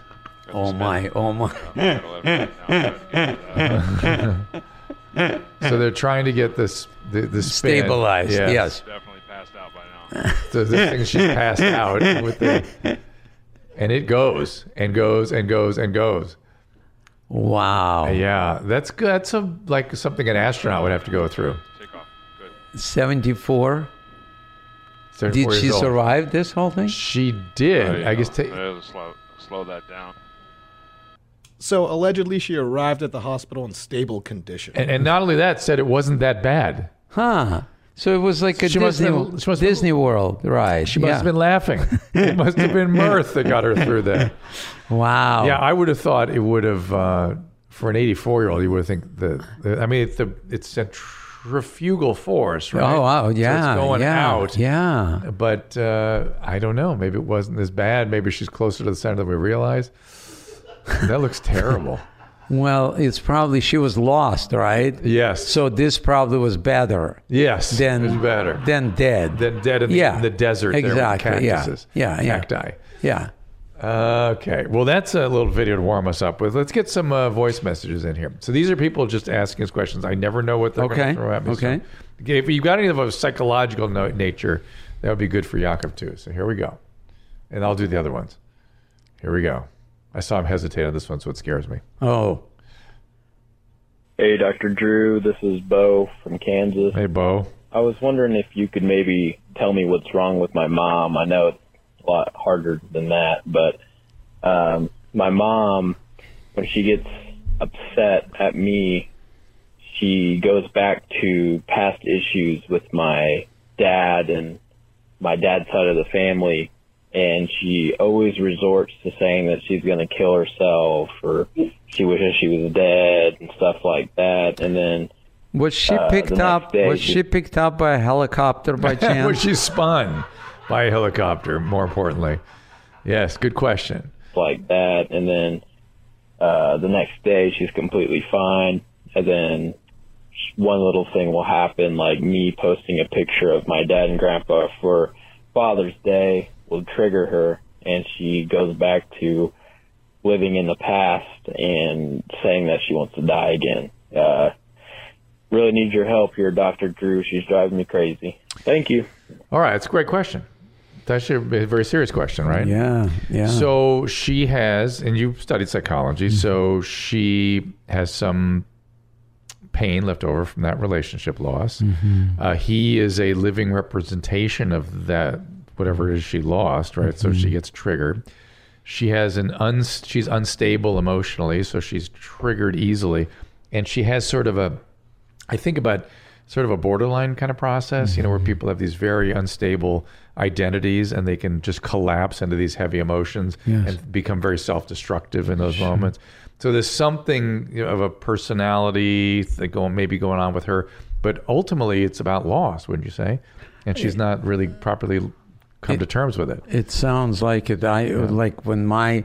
S3: Oh my, oh my. [laughs]
S2: so they're trying to get this the, the spin.
S3: Stabilized.
S2: Yeah.
S3: Yes.
S5: Definitely passed out by now. [laughs]
S2: So this thing she's passed out with the, and it goes and goes and goes and goes.
S3: Wow.
S2: Yeah, that's good. That's a, like something an astronaut would have to go through.
S5: Take off. Good.
S3: 74.
S2: 74
S3: Did she
S2: old.
S3: survive this whole thing?
S2: She did.
S5: There you
S2: I guess. Ta-
S5: There's a slow, slow that down.
S4: So allegedly, she arrived at the hospital in stable condition.
S2: and, and not only that, said it wasn't that bad.
S3: Huh. So it was like a
S2: She
S3: Disney,
S2: have- she must have-
S3: Disney World ride.
S2: She must
S3: yeah.
S2: have been laughing. it must have been [laughs] mirth that got her through that.
S3: Wow.
S2: Yeah, I would have thought it would have uh, for an 84 year old. You would have think that. the- I mean, it's the it's centrifugal force, right?
S3: Oh wow.
S2: So
S3: Yeah.
S2: it's going
S3: yeah,
S2: out.
S3: Yeah.
S2: But uh, I don't know. Maybe it wasn't as bad. Maybe she's closer to the center than we realize. That looks terrible. [laughs]
S3: Well, it's probably she was lost, right?
S2: Yes.
S3: So this probably was better
S2: yes.
S3: than
S2: it's better
S3: than dead.
S2: than dead in the,
S3: Yeah,
S2: in the desert. there with
S3: exactly, yeah.
S2: cactuses.
S3: Yeah, yeah.
S2: Cacti.
S3: yeah.
S2: Okay. Well, that's a little video to warm us up with. Let's get some uh, voice messages in here. So these are people just asking us questions. I never know what they're
S3: Okay,
S2: going to throw at me. So
S3: okay.
S2: if you've got any of a psychological no- nature, that would be good for Yakov too. So here we go. And I'll do the other ones. Here we go. I saw him hesitate on this one, so it scares me.
S3: Oh.
S6: Hey, Dr. Drew, this is Bo from Kansas.
S2: Hey, Bo.
S6: I was wondering if you could maybe tell me what's wrong with my mom. I know it's a lot harder than that, but um, my mom, when she gets upset at me, she goes back to past issues with my dad and my dad's side of the family, and she always resorts to saying that she's going to kill herself or she wishes she was dead and stuff like that. And then
S3: Was she
S6: Uh,
S3: picked up?
S6: day
S3: Was
S6: she-
S3: she picked up by a helicopter by [laughs] chance?
S2: Was she spun by a helicopter, more importantly? Yes, good question.
S6: like that, and then uh, the next day she's completely fine, and then one little thing will happen, like me posting a picture of my dad and grandpa for Father's Day will trigger her, and she goes back to living in the past and saying that she wants to die again. Uh, really need your help here, Dr. Drew. She's driving me crazy. Thank you.
S2: All right, it's a great question. That's a very serious question, right?
S3: yeah. Yeah.
S2: So she has, and you've studied psychology, mm-hmm. so she has some pain left over from that relationship loss. Mm-hmm. Uh, he is a living representation of that, whatever it is she lost, right? So she mm-hmm. gets triggered. She has an un, she's unstable emotionally, so she's triggered easily, and she has sort of a, I think about sort of a borderline kind of process, you know, where people have these very unstable identities and they can just collapse into these heavy emotions
S3: Yes.
S2: and become very self-destructive in those moments. So there's something you know, of a personality that going maybe going on with her, but ultimately it's about loss, wouldn't you say? And she's not really properly come to terms with it.
S3: It sounds like it. I like when my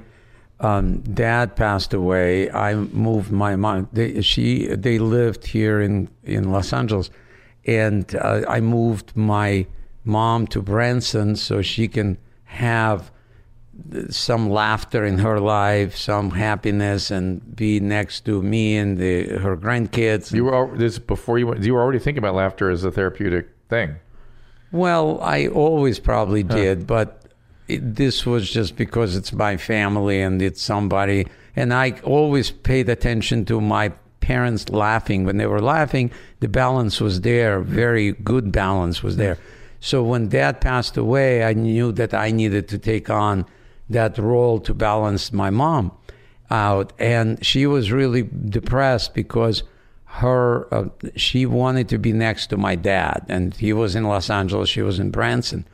S3: um, dad passed away. I moved my mom. They, she they lived here in in Los Angeles, and uh, I moved my mom to Branson so she can have some laughter in her life, some happiness, and be next to me and the, her grandkids.
S2: You were this before you went. You were already thinking about laughter as a therapeutic thing.
S3: Well, I always probably did, but it, this was just because it's my family and it's somebody. And I always paid attention to my parents laughing. When they were laughing, the balance was there, very good balance was there. So when dad passed away, I knew that I needed to take on that role to balance my mom out. And she was really depressed because her uh, she wanted to be next to my dad and he was in los angeles she was in branson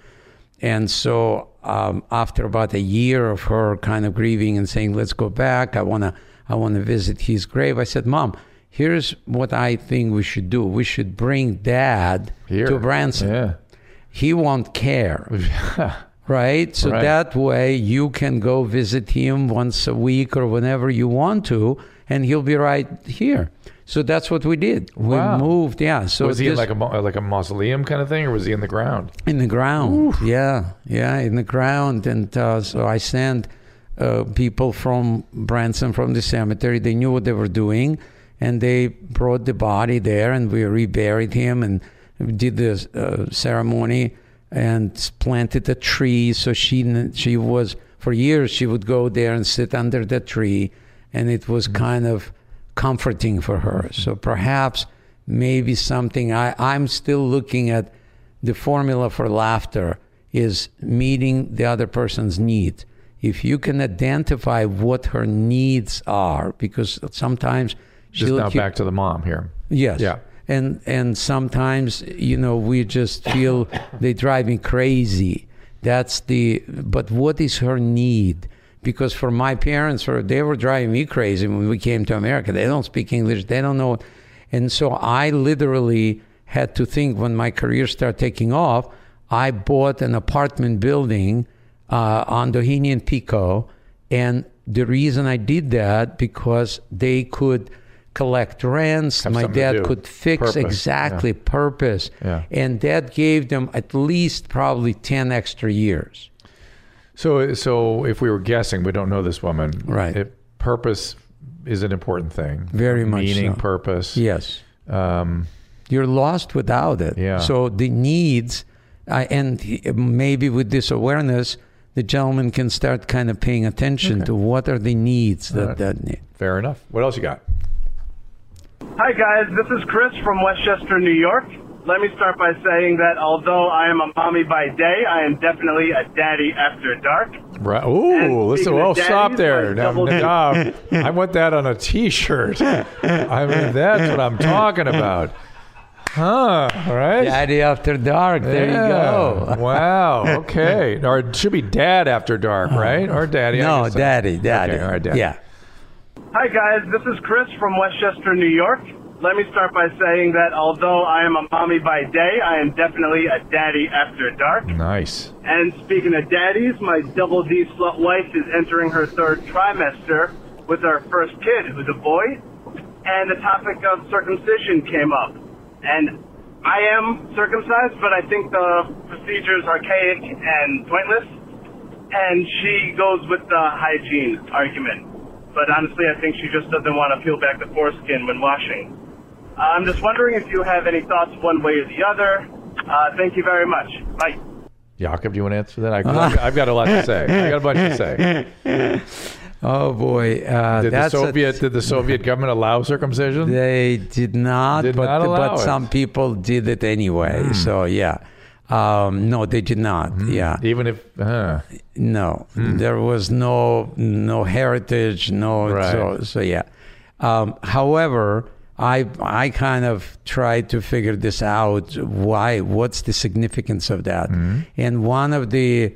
S3: and so um, after about a year of her kind of grieving and saying let's go back i want to i want to visit his grave i said mom here's what i think we should do we should bring dad
S2: Here.
S3: to branson
S2: Yeah.
S3: He won't care [laughs] right? So
S2: Right.
S3: that way you can go visit him once a week or whenever you want to and he'll be right here. So that's what we did. We
S2: Wow.
S3: moved yeah. So
S2: was he in
S3: this-
S2: like a like a mausoleum kind of thing, or was he in the ground?
S3: in the ground. Yeah yeah in the ground. And uh, so i sent uh, people from branson from the cemetery. They knew what they were doing and they brought the body there, and we reburied him and did the uh, ceremony and planted a tree. So she she was for years she would go there and sit under the tree, and it was kind of comforting for her. So perhaps maybe something I, I'm still looking at the formula for laughter is meeting the other person's need. If you can identify what her needs are, because sometimes
S2: Just now
S3: keep-
S2: back to the mom here.
S3: Yes.
S2: Yeah.
S3: And and sometimes you know we just feel they drive me crazy. That's the but what is her need? Because for my parents, they were driving me crazy when we came to America. They don't speak English. They don't know, and so I literally had to think when my career started taking off. I bought an apartment building uh, on Doheny and Pico, and the reason I did that because they could collect rents.
S2: Have
S3: my dad could fix
S2: Purpose,
S3: exactly purpose,
S2: Yeah.
S3: and that gave them at least probably ten extra years.
S2: So, so if we were guessing, we don't know this woman.
S3: Right.
S2: It, purpose is an important thing.
S3: Very much
S2: Meaning,
S3: so.
S2: purpose.
S3: Yes,
S2: Um,
S3: you're lost without it.
S2: Yeah.
S3: So the needs, uh, and maybe with this awareness, the gentleman can start kind of paying attention to what are the needs that
S2: right.
S3: that need.
S2: fair enough. What else you got?
S7: Hi, guys. This is Chris from Westchester, New York. Let me start by saying that although I am a mommy by day, I am definitely a daddy after dark.
S2: Right. Ooh, listen.
S7: speaking
S2: Well,
S7: of
S2: stop there.
S7: my
S2: Now,
S7: double-
S2: Nadav, I want that on a T-shirt. I mean, [laughs] that's what I'm talking about. Huh? All right.
S3: Daddy after dark. There you go. [laughs]
S2: wow. Okay. Or it should be dad after dark, uh, right? Or daddy.
S3: No, daddy, daddy.
S2: Okay, all right, daddy.
S3: Yeah.
S7: Hi, guys. This is Chris from Westchester, New York. Let me start by saying that although I am a mommy by day, I am definitely a daddy after dark.
S2: Nice.
S7: And speaking of daddies, my double D slut wife is entering her third trimester with our first kid, who's a boy. And the topic of circumcision came up. And I am circumcised, but I think the procedure is archaic and pointless. And she goes with the hygiene argument. But honestly, I think she just doesn't want to peel back the foreskin when washing. Uh, I'm just wondering if you have any thoughts one way or the other. Uh, thank you very much. Bye.
S2: Yakov, do you want to answer that? I, I've, got, I've got a lot to say. I got a bunch to say. [laughs]
S3: Oh boy, uh,
S2: Did the
S3: that's a-
S2: Soviet did the Soviet government allow circumcision?
S3: They did not,
S2: Did
S3: but
S2: not allow
S3: but
S2: it.
S3: Some people did it anyway. So yeah, um, no, they did not. Yeah,
S2: Even if uh,
S3: no, there was no no heritage, no.
S2: Right.
S3: So so yeah. Um, however, I I kind of tried to figure this out. Why? What's the significance of that? And one of the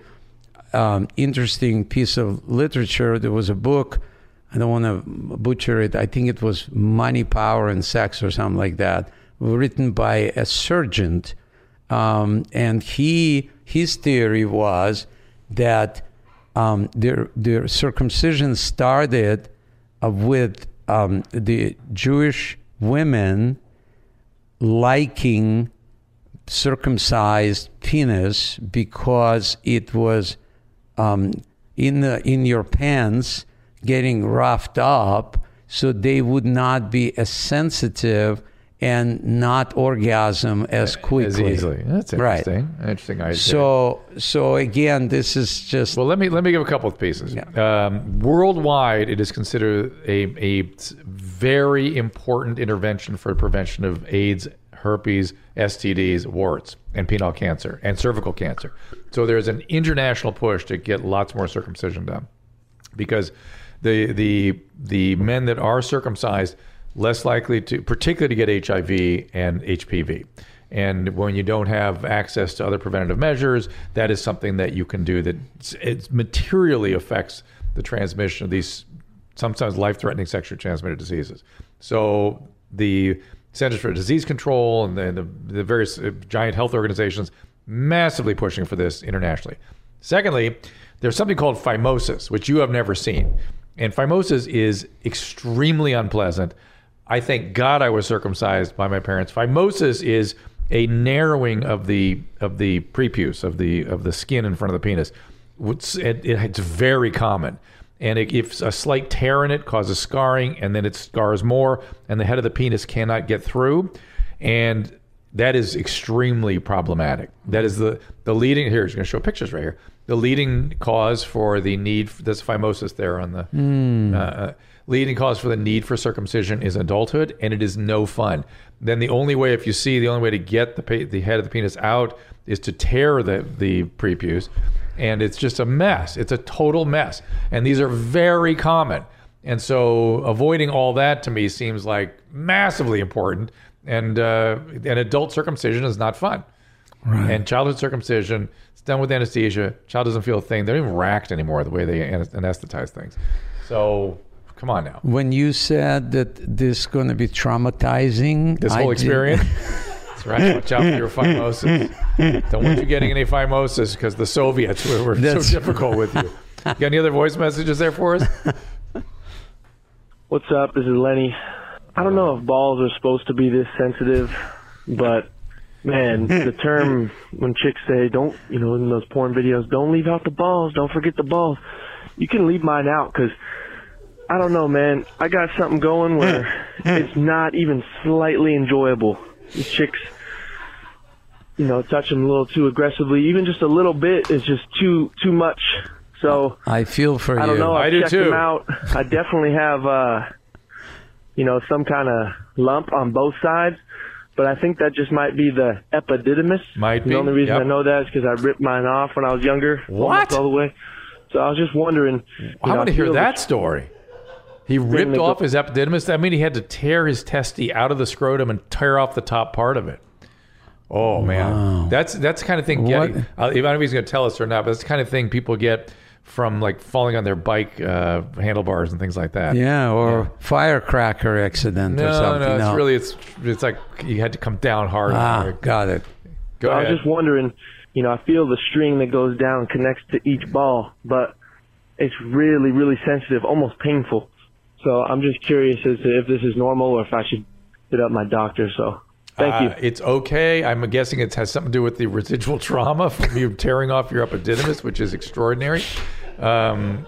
S3: um, interesting piece of literature. There was a book. I don't want to butcher it. I think it was Money, Power, and Sex or something like that, written by a surgeon. Um, and he his theory was that um, their their circumcision started uh, with um, the Jewish women liking circumcised penis because it was um, in the in your pants getting roughed up so they would not be as sensitive and not orgasm as quickly
S2: as easily. That's
S3: Right.
S2: interesting. Interesting idea.
S3: so so again this is just
S2: Well, let me let me give a couple of pieces. Um, worldwide, it is considered a, a very important intervention for prevention of AIDS, herpes, STDs, warts, and penile cancer and cervical cancer. So there's an international push to get lots more circumcision done because the the the men that are circumcised less likely to particularly to get HIV and HPV. And when you don't have access to other preventative measures, that is something that you can do that it materially affects the transmission of these sometimes life-threatening sexually transmitted diseases. So the Centers for Disease Control and the, the, the various uh, giant health organizations massively pushing for this internationally. Secondly, there's something called phimosis, which you have never seen. And phimosis is extremely unpleasant. I thank God I was circumcised by my parents. Phimosis is a narrowing of the of the prepuce of the of the skin in front of the penis. It's, it, it's very common, and it, if a slight tear in it causes scarring, and then it scars more, and the head of the penis cannot get through, and that is extremely problematic. That is the the leading. Here, he's going to show pictures right here. The leading cause for the need. For, phimosis there on the. Uh, leading cause for the need for circumcision is adulthood, and it is no fun. Then the only way, if you see, the only way to get the pe- the head of the penis out is to tear the the prepuce, and it's just a mess. It's a total mess, and these are very common. And so, avoiding all that to me seems like massively important. And uh, an adult circumcision is not fun. Right. And childhood circumcision, it's done with anesthesia. Child doesn't feel a thing. They're even racked anymore the way they anesthetize things. So, come on now.
S3: When you said that this is going to be traumatizing,
S2: This whole
S3: did-
S2: experience. [laughs] That's right. Watch out for your phimosis. Don't want you getting any phimosis because the Soviets were, were so difficult with you. you. Got any other voice messages there for us?
S8: What's up? This is Lenny. I don't know if balls are supposed to be this sensitive, but man, the term when chicks say don't, you know, in those porn videos, don't leave out the balls, don't forget the balls. You can leave mine out because I don't know, man. I got something going where it's not even slightly enjoyable. These chicks, you know, touch them a little too aggressively. Even just a little bit is just too too much. So
S3: I feel for you.
S8: I
S3: you.
S8: don't know.
S2: I
S8: I've
S2: do
S8: checked
S2: too.
S8: them out. I definitely have, uh, you know, some kind of lump on both sides, but I think that just might be the epididymis.
S2: Might be,
S8: The only reason
S2: yep.
S8: I know that is because I ripped mine off when I was younger.
S2: What?
S8: all the way. So I was just wondering.
S2: I
S8: know,
S2: want to hear that
S8: the-
S2: story. He ripped
S8: they go-
S2: off his epididymis. That mean he had to tear his testy out of the scrotum and tear off the top part of it. Oh man, that's that's the kind of thing.
S3: What?
S2: Getting, uh, I don't know if he's going to tell us or not, but that's the kind of thing people get from like falling on their bike uh, handlebars and things like that.
S3: Yeah, or firecracker accident or
S2: No,
S3: something.
S2: no, it's really it's it's like you had to come down hard.
S3: ah, got it.
S2: Go
S8: I
S2: ahead.
S8: was just wondering, you know, I feel the string that goes down connects to each ball, but it's really, really sensitive, almost painful. So I'm just curious as to if this is normal or if I should hit up my doctor. So thank
S2: Uh,
S8: you.
S2: It's okay. I'm guessing it has something to do with the residual [laughs] trauma from you tearing off your epididymis, which is extraordinary. Um,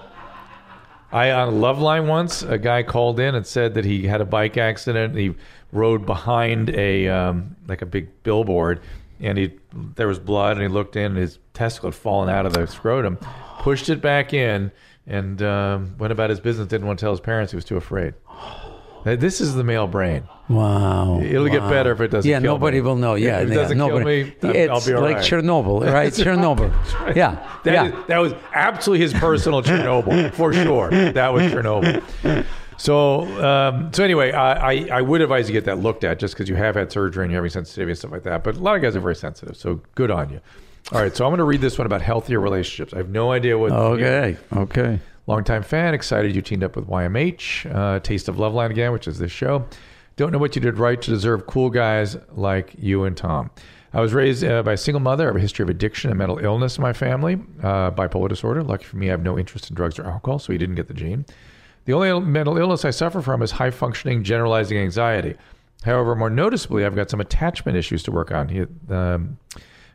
S2: I on Loveline once, a guy called in and said that he had a bike accident. He rode behind a um, like a big billboard, and he there was blood, and he looked in, and his testicle had fallen out of the scrotum, pushed it back in, and um, went about his business. Didn't want to tell his parents; he was too afraid. Now, This is the male brain.
S3: Wow.
S2: It'll get
S3: wow.
S2: better if it doesn't
S3: Yeah,
S2: kill
S3: nobody
S2: me.
S3: will know. Yeah,
S2: If it
S3: yeah,
S2: doesn't kill
S3: nobody.
S2: me, I'm-
S3: it's
S2: I'll be all
S3: like
S2: right.
S3: Chernobyl, [laughs] right? Chernobyl. Yeah,
S2: That,
S3: yeah.
S2: is- that was absolutely his personal [laughs] Chernobyl, for sure. That was Chernobyl. So, um, so anyway, I, I, I would advise you get that looked at just because you have had surgery and you're having sensitivity and stuff like that. But a lot of guys are very sensitive, so good on you. All right, so I'm going to read this one about healthier relationships. I have no idea what.
S3: Okay, okay.
S2: Longtime fan, excited you teamed up with YMH. Uh, Taste of Loveline again, which is this show. Don't know what you did right to deserve cool guys like you and Tom. I was raised uh, by a single mother. I have a history of addiction and mental illness in my family, uh, bipolar disorder. Lucky for me, I have no interest in drugs or alcohol, so he didn't get the gene. The only mental illness I suffer from is high functioning generalizing anxiety. However, more noticeably, I've got some attachment issues to work on. He um,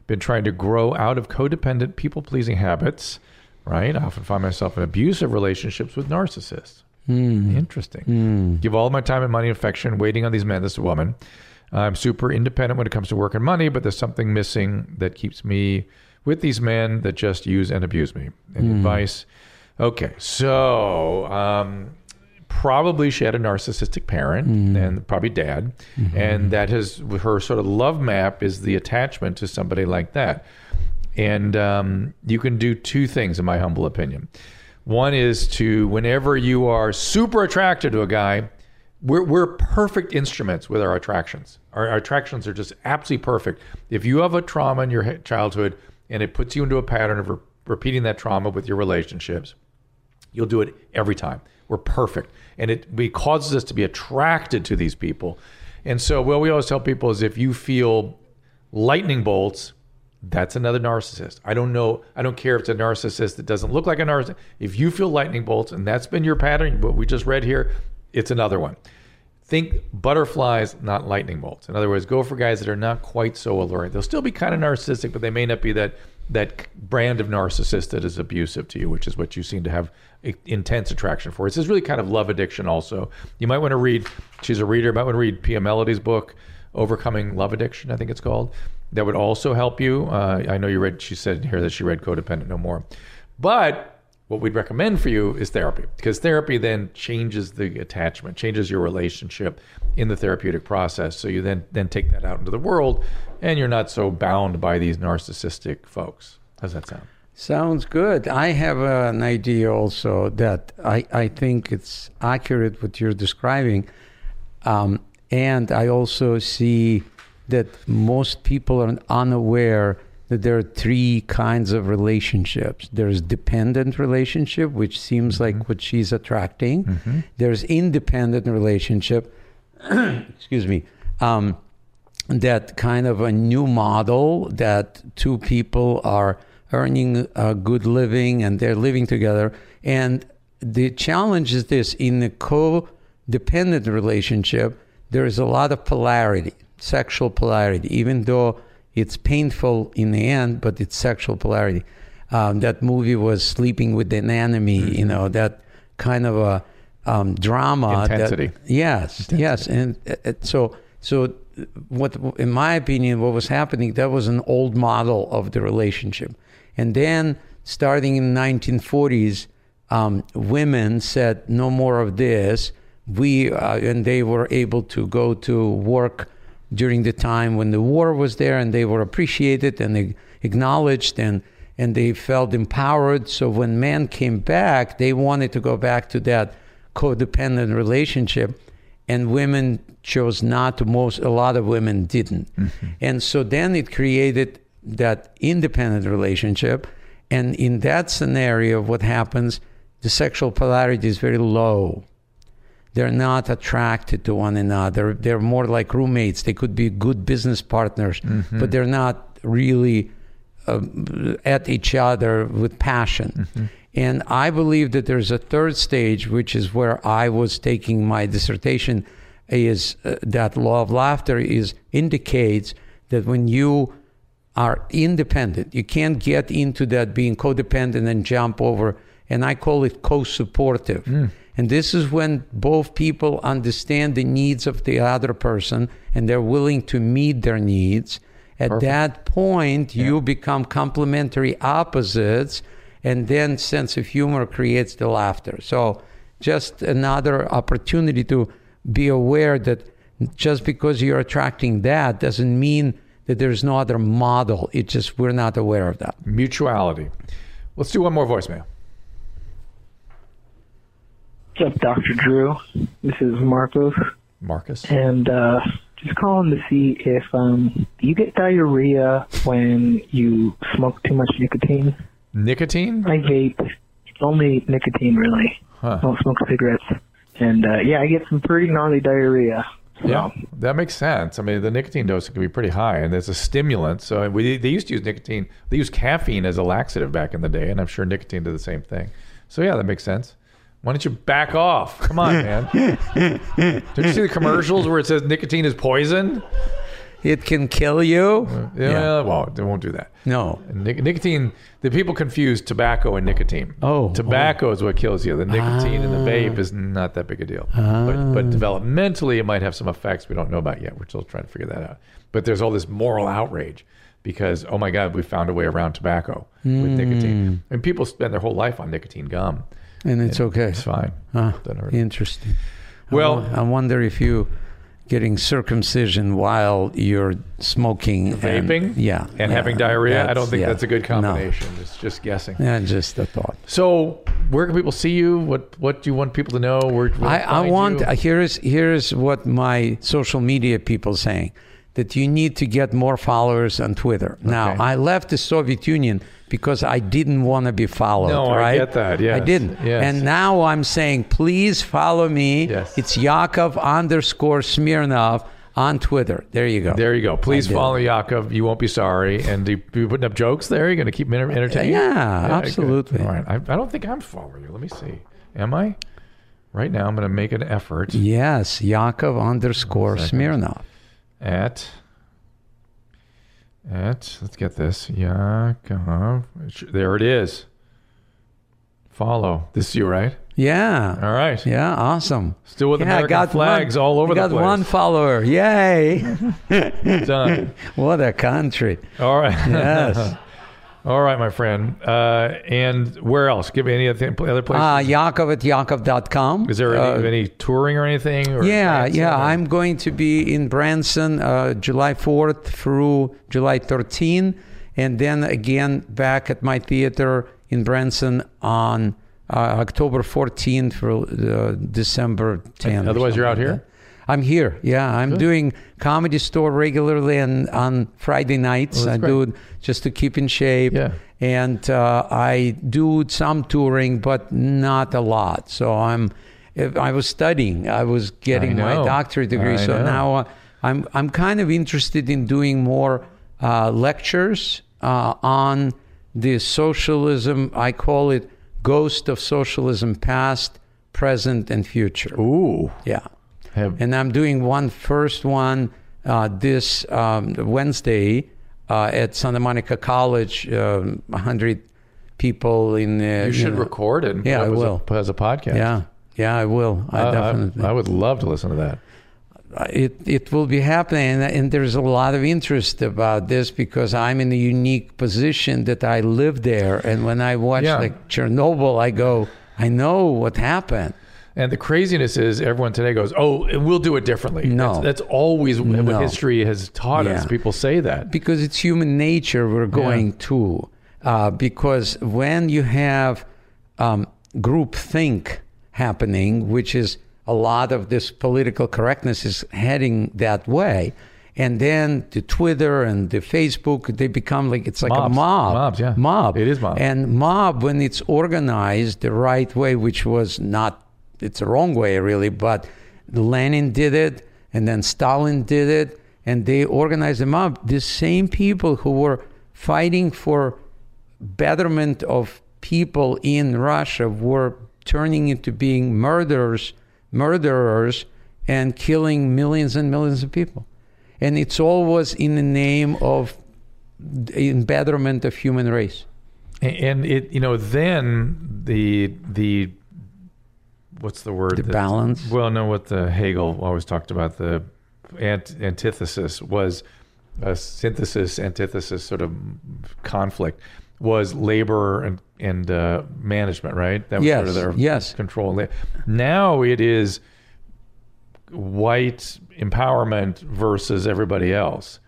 S2: been trying to grow out of codependent, people pleasing habits, right? I often find myself in abusive relationships with narcissists. Hmm. Interesting. Hmm. Give all my time and money and affection waiting on these men. This is a woman. I'm super independent when it comes to work and money, but there's something missing that keeps me with these men that just use and abuse me. Any hmm. advice? Okay, so um, probably she had a narcissistic parent and probably dad, and that has her sort of love map is the attachment to somebody like that. And um, you can do two things, in my humble opinion. One is to, whenever you are super attracted to a guy, we're, we're perfect instruments with our attractions. Our, our attractions are just absolutely perfect. If you have a trauma in your childhood and it puts you into a pattern of re- repeating that trauma with your relationships, you'll do it every time. We're perfect. And it, causes us to be attracted to these people. And so, what we always tell people is if you feel lightning bolts, that's another narcissist. I don't know. I don't care if it's a narcissist that doesn't look like a narcissist. If you feel lightning bolts and that's been your pattern, what we just read here, it's another one. Think butterflies, not lightning bolts. In other words, go for guys that are not quite so alluring. They'll still be kind of narcissistic, but they may not be that that brand of narcissist that is abusive to you, which is what you seem to have intense attraction for. It's this really kind of love addiction. Also, you might want to read. She's a reader. Might want to read Pia Mellody's book, "Overcoming Love Addiction." I think it's called. That would also help you. Uh, I know you read. She said here that she read "Codependent No More," but what we'd recommend for you is therapy because therapy then changes the attachment changes your relationship in the therapeutic process so you then then take that out into the world and you're not so bound by these narcissistic folks how's that sound
S3: Sounds good. I have an idea also that I, I think it's accurate what you're describing. Um, and I also see that most people are unaware that there are three kinds of relationships. There's dependent relationship, which seems like what she's attracting. There's independent relationship. [clears throat] excuse me. Um, that kind of a new model that two people are earning a good living and they're living together. And the challenge is this in a codependent relationship, there is a lot of polarity, sexual polarity, even though it's painful in the end, but it's sexual polarity. Um, that movie was Sleeping with an Enemy, you know, that kind of a um, drama. that-
S2: Intensity.
S3: yes, yes. And uh, uh, so, so what, in my opinion, what was happening, that was an old model of the relationship. And then starting in the 1940s, um, women said, no more of this. We, uh, and they were able to go to work during the time when the war was there and they were appreciated and acknowledged and, and they felt empowered. So when men came back, they wanted to go back to that codependent relationship and women chose not to. Most a lot of women didn't. Mm-hmm. And so then it created that independent relationship. And in that scenario what happens the sexual polarity is very low they're not attracted to one another they're more like roommates they could be good business partners but they're not really um, at each other with passion. And I believe that there's a third stage, which is where I was taking my dissertation, is uh, that law of laughter is indicates that when you are independent, you can't get into that being codependent and jump over. And I call it co-supportive. And this is when both people understand the needs of the other person and they're willing to meet their needs. At that point, you become complementary opposites, and then sense of humor creates the laughter. So, just another opportunity to be aware that just because you're attracting that doesn't mean that there's no other model. It's just we're not aware of that.
S2: mutuality let's do one more voicemail
S9: What's up, Dr. Drew? This is Marcos,
S2: marcus
S9: and uh, just calling to see if um, you get diarrhea when you smoke too much nicotine.
S2: nicotine
S9: I vape, only nicotine really.
S2: Huh.
S9: Don't smoke cigarettes, and uh, yeah, I get some pretty gnarly diarrhea. So,
S2: Yeah, that makes sense. I mean, the nicotine dose can be pretty high, and it's a stimulant. So we, they used to use nicotine. They used caffeine as a laxative back in the day, and I'm sure nicotine did the same thing. So yeah, that makes sense. Why don't you back off? Come on, man. [laughs] Don't you see the commercials where it says nicotine is poison?
S3: It can kill you.
S2: Yeah, well, they won't do that.
S3: No.
S2: Nic- nicotine, the people confuse tobacco and nicotine.
S3: Oh, oh.
S2: tobacco is what kills you. The nicotine in the ah. vape is not that big a deal. But, but ah. developmentally, it might have some effects we don't know about yet. We're still trying to figure that out. But there's all this moral outrage because, oh my God, we found a way around tobacco with nicotine. Hmm. And people spend their whole life on nicotine gum.
S3: And it's okay.
S2: It's fine.
S3: Ah, interesting.
S2: Well-
S3: I wonder if you getting circumcision while you're smoking,
S2: Vaping?
S3: and, yeah,
S2: And
S3: yeah,
S2: having diarrhea? I don't think
S3: yeah,
S2: that's a good
S3: no.
S2: combination. It's just guessing.
S3: Yeah, just a thought.
S2: So, where can people see you? What What do you want people to know? Where, where
S3: I, I want
S2: you?
S3: uh, here's here's what my social media people saying that you need to get more followers on Twitter. Now I left the Soviet Union because I didn't want to be followed.
S2: No, I get that, yes,
S3: I didn't.
S2: yes.
S3: And now I'm saying, please follow me.
S2: Yes.
S3: It's Yakov underscore Smirnoff on Twitter. There you go.
S2: There you go. Please follow Yakov. You won't be sorry. And you, you putting up jokes there? You're going to keep me enter- uh, entertained?
S3: Yeah,
S2: good.
S3: absolutely.
S2: All right. I, I don't think I'm following you. Let me see. Am I? Right now, I'm going to make an effort
S3: Yes, Yakov underscore. Smirnoff.
S2: At At, let's get this. Yakov. There it is. Follow. This is you, right?
S3: Yeah.
S2: All right.
S3: Yeah, awesome.
S2: Still with
S3: yeah, I
S2: American
S3: got
S2: flags
S3: one,
S2: all over
S3: I
S2: the
S3: got
S2: place.
S3: Got one follower. Yay. [laughs]
S2: Done. [laughs]
S3: what a country.
S2: All right.
S3: Yes. [laughs]
S2: All right, my friend. Uh, and where else? Give me any other, other places.
S3: Uh, Yakov at Yakov.com.
S2: Is there any,
S3: Uh,
S2: any touring or anything? Or
S3: yeah,
S2: dancing
S3: yeah.
S2: or-
S3: I'm going to be in Branson uh, July 4th through July 13, and then again back at my theater in Branson on uh, October 14th for uh, December 10th. or
S2: otherwise you're out
S3: something
S2: here?
S3: that. I'm here. Yeah, I'm doing comedy store regularly and on Friday nights.
S2: Well,
S3: I
S2: that's
S3: do it just to keep in shape.
S2: Yeah.
S3: And uh, I do some touring, but not a lot. So I'm. if- I was studying. I was getting my doctorate degree.
S2: I
S3: so
S2: know.
S3: now uh, I'm I'm kind of interested in doing more uh, lectures uh, on the socialism. I call it ghost of socialism, past, present, and future.
S2: Ooh.
S3: Yeah.
S2: Have,
S3: And I'm doing one first one uh, this um, Wednesday uh, at Santa Monica College. Um, 100 people in. Uh,
S2: you should
S3: know-
S2: record it
S3: Yeah, I will.
S2: A, as a podcast.
S3: Yeah, yeah, I will. I
S2: I, I-
S3: definitely.
S2: I would love to listen to that.
S3: it it will be happening, and, and there's a lot of interest about this because I'm in a unique position that I live there, and when I watch
S2: Yeah.
S3: like Chernobyl, I go, I know what happened.
S2: And the craziness is, everyone today goes, "Oh, and we'll do it differently."
S3: No.
S2: that's, that's always what history has taught us. People say that.
S3: because it's human nature we're going to. Uh, because when you have um, group think happening, which is a lot of this political correctness is heading that way, and then the Twitter and the Facebook, they become like it's like a mob.
S2: Mobs, yeah.
S3: mob.
S2: It is mob.
S3: And mob when it's organized the right way, which was not, it's the wrong way really, but Lenin did it, and then Stalin did it, and they organized the mob. The same people who were fighting for betterment of people in Russia were turning into being murderers, murderers, and killing millions and millions of people. And it's always in the name of in betterment of human race.
S2: And it, you know, then the the what's the word?
S3: The balance?
S2: Well, no, what the Hegel always talked about the ant, antithesis was a synthesis, antithesis, sort of conflict was labor and and uh, management, right? That was sort of
S3: Yes,
S2: their
S3: yes.
S2: control. Now it is white empowerment versus everybody else.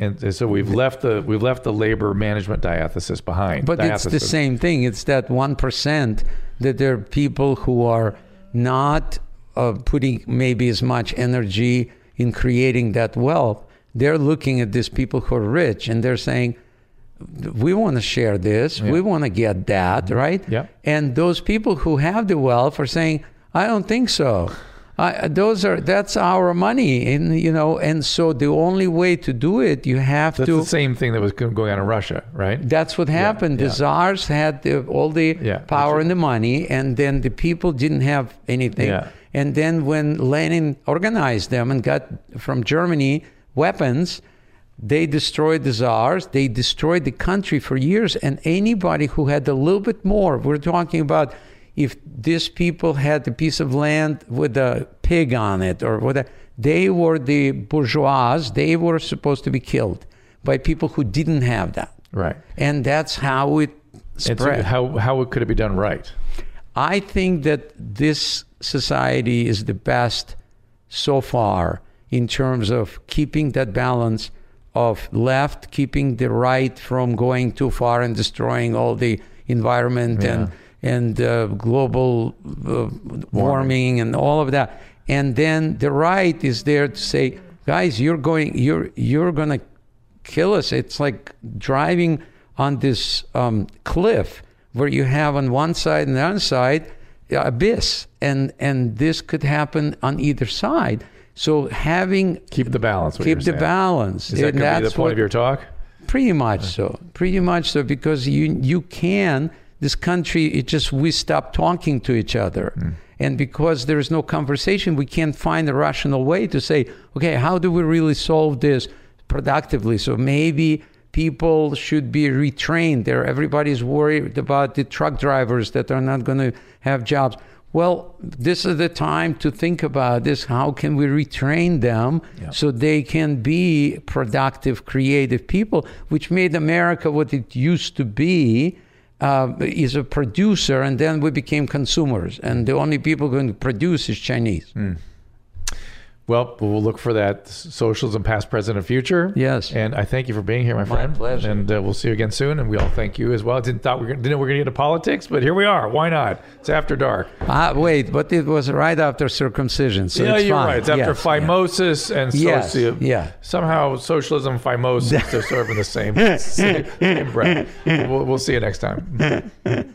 S2: And so we've left the we've left the labor management diathesis behind.
S3: But it's the same thing. It's that one percent that there are people who are not uh, putting maybe as much energy in creating that wealth. They're looking at these people who are rich and they're saying, "We want to share this. We want to get that, right?"
S2: Mm-hmm. Yeah.
S3: And those people who have the wealth are saying, "I don't think so." I, those are that's our money, and you know, and so the only way to do it, you have
S2: That's
S3: to.
S2: the same thing that was going on in Russia, right?
S3: That's what happened.
S2: yeah.
S3: The czars had the, all the
S2: Yeah,
S3: power
S2: that's
S3: and the money, and then the people didn't have anything.
S2: Yeah.
S3: And then when Lenin organized them and got from Germany weapons, they destroyed the czars. They destroyed the country for years. And anybody who had a little bit more, we're talking about if these people had a piece of land with a pig on it or whatever, they were the bourgeois. They were supposed to be killed by people who didn't have that
S2: Right.
S3: and that's how it
S2: And so
S3: spread.
S2: how how could it be done right?
S3: I think that this society is the best so far in terms of keeping that balance of left, keeping the right from going too far and destroying all the environment and and uh, global uh, warming and all of that. And then the right is there to say, guys, you're going, you're you're going to kill us. It's like driving on this um, cliff where you have on one side and the other side abyss, and and this could happen on either side. So having
S2: Keep the balance.
S3: keep the
S2: saying.
S3: balance.
S2: Is that
S3: and
S2: be the point
S3: what-
S2: of your talk?
S3: Pretty much so. Pretty much so because you you can this country it just we stop talking to each other.
S2: Hmm.
S3: And because there is no conversation, we can't find a rational way to say, okay, how do we really solve this productively? So maybe people should be retrained. There, everybody's worried about the truck drivers that are not going to have jobs. Well, this is the time to think about this. How can we retrain them so they can be productive, creative people, which made America what it used to be? Uh, is a producer, and then we became consumers, and the only people going to produce is Chinese.
S1: Well, we'll look for that socialism, past, present, and future.
S3: Yes.
S1: And I thank you for being here, my friend.
S3: pleasure.
S1: And uh, we'll see you again soon. And we all thank you as well. Didn't thought we were, didn't we were going to get into politics, but here we are. Why not? It's after dark.
S3: Ah, wait, but it was right after circumcision, so
S1: yeah, you're
S3: fine.
S1: right. It's after
S3: Yes, yeah.
S1: phimosis and
S3: Yes, yeah.
S1: Somehow socialism, phimosis, they're sort of in the same, [laughs] same, same breath. We'll, we'll see you next time. [laughs]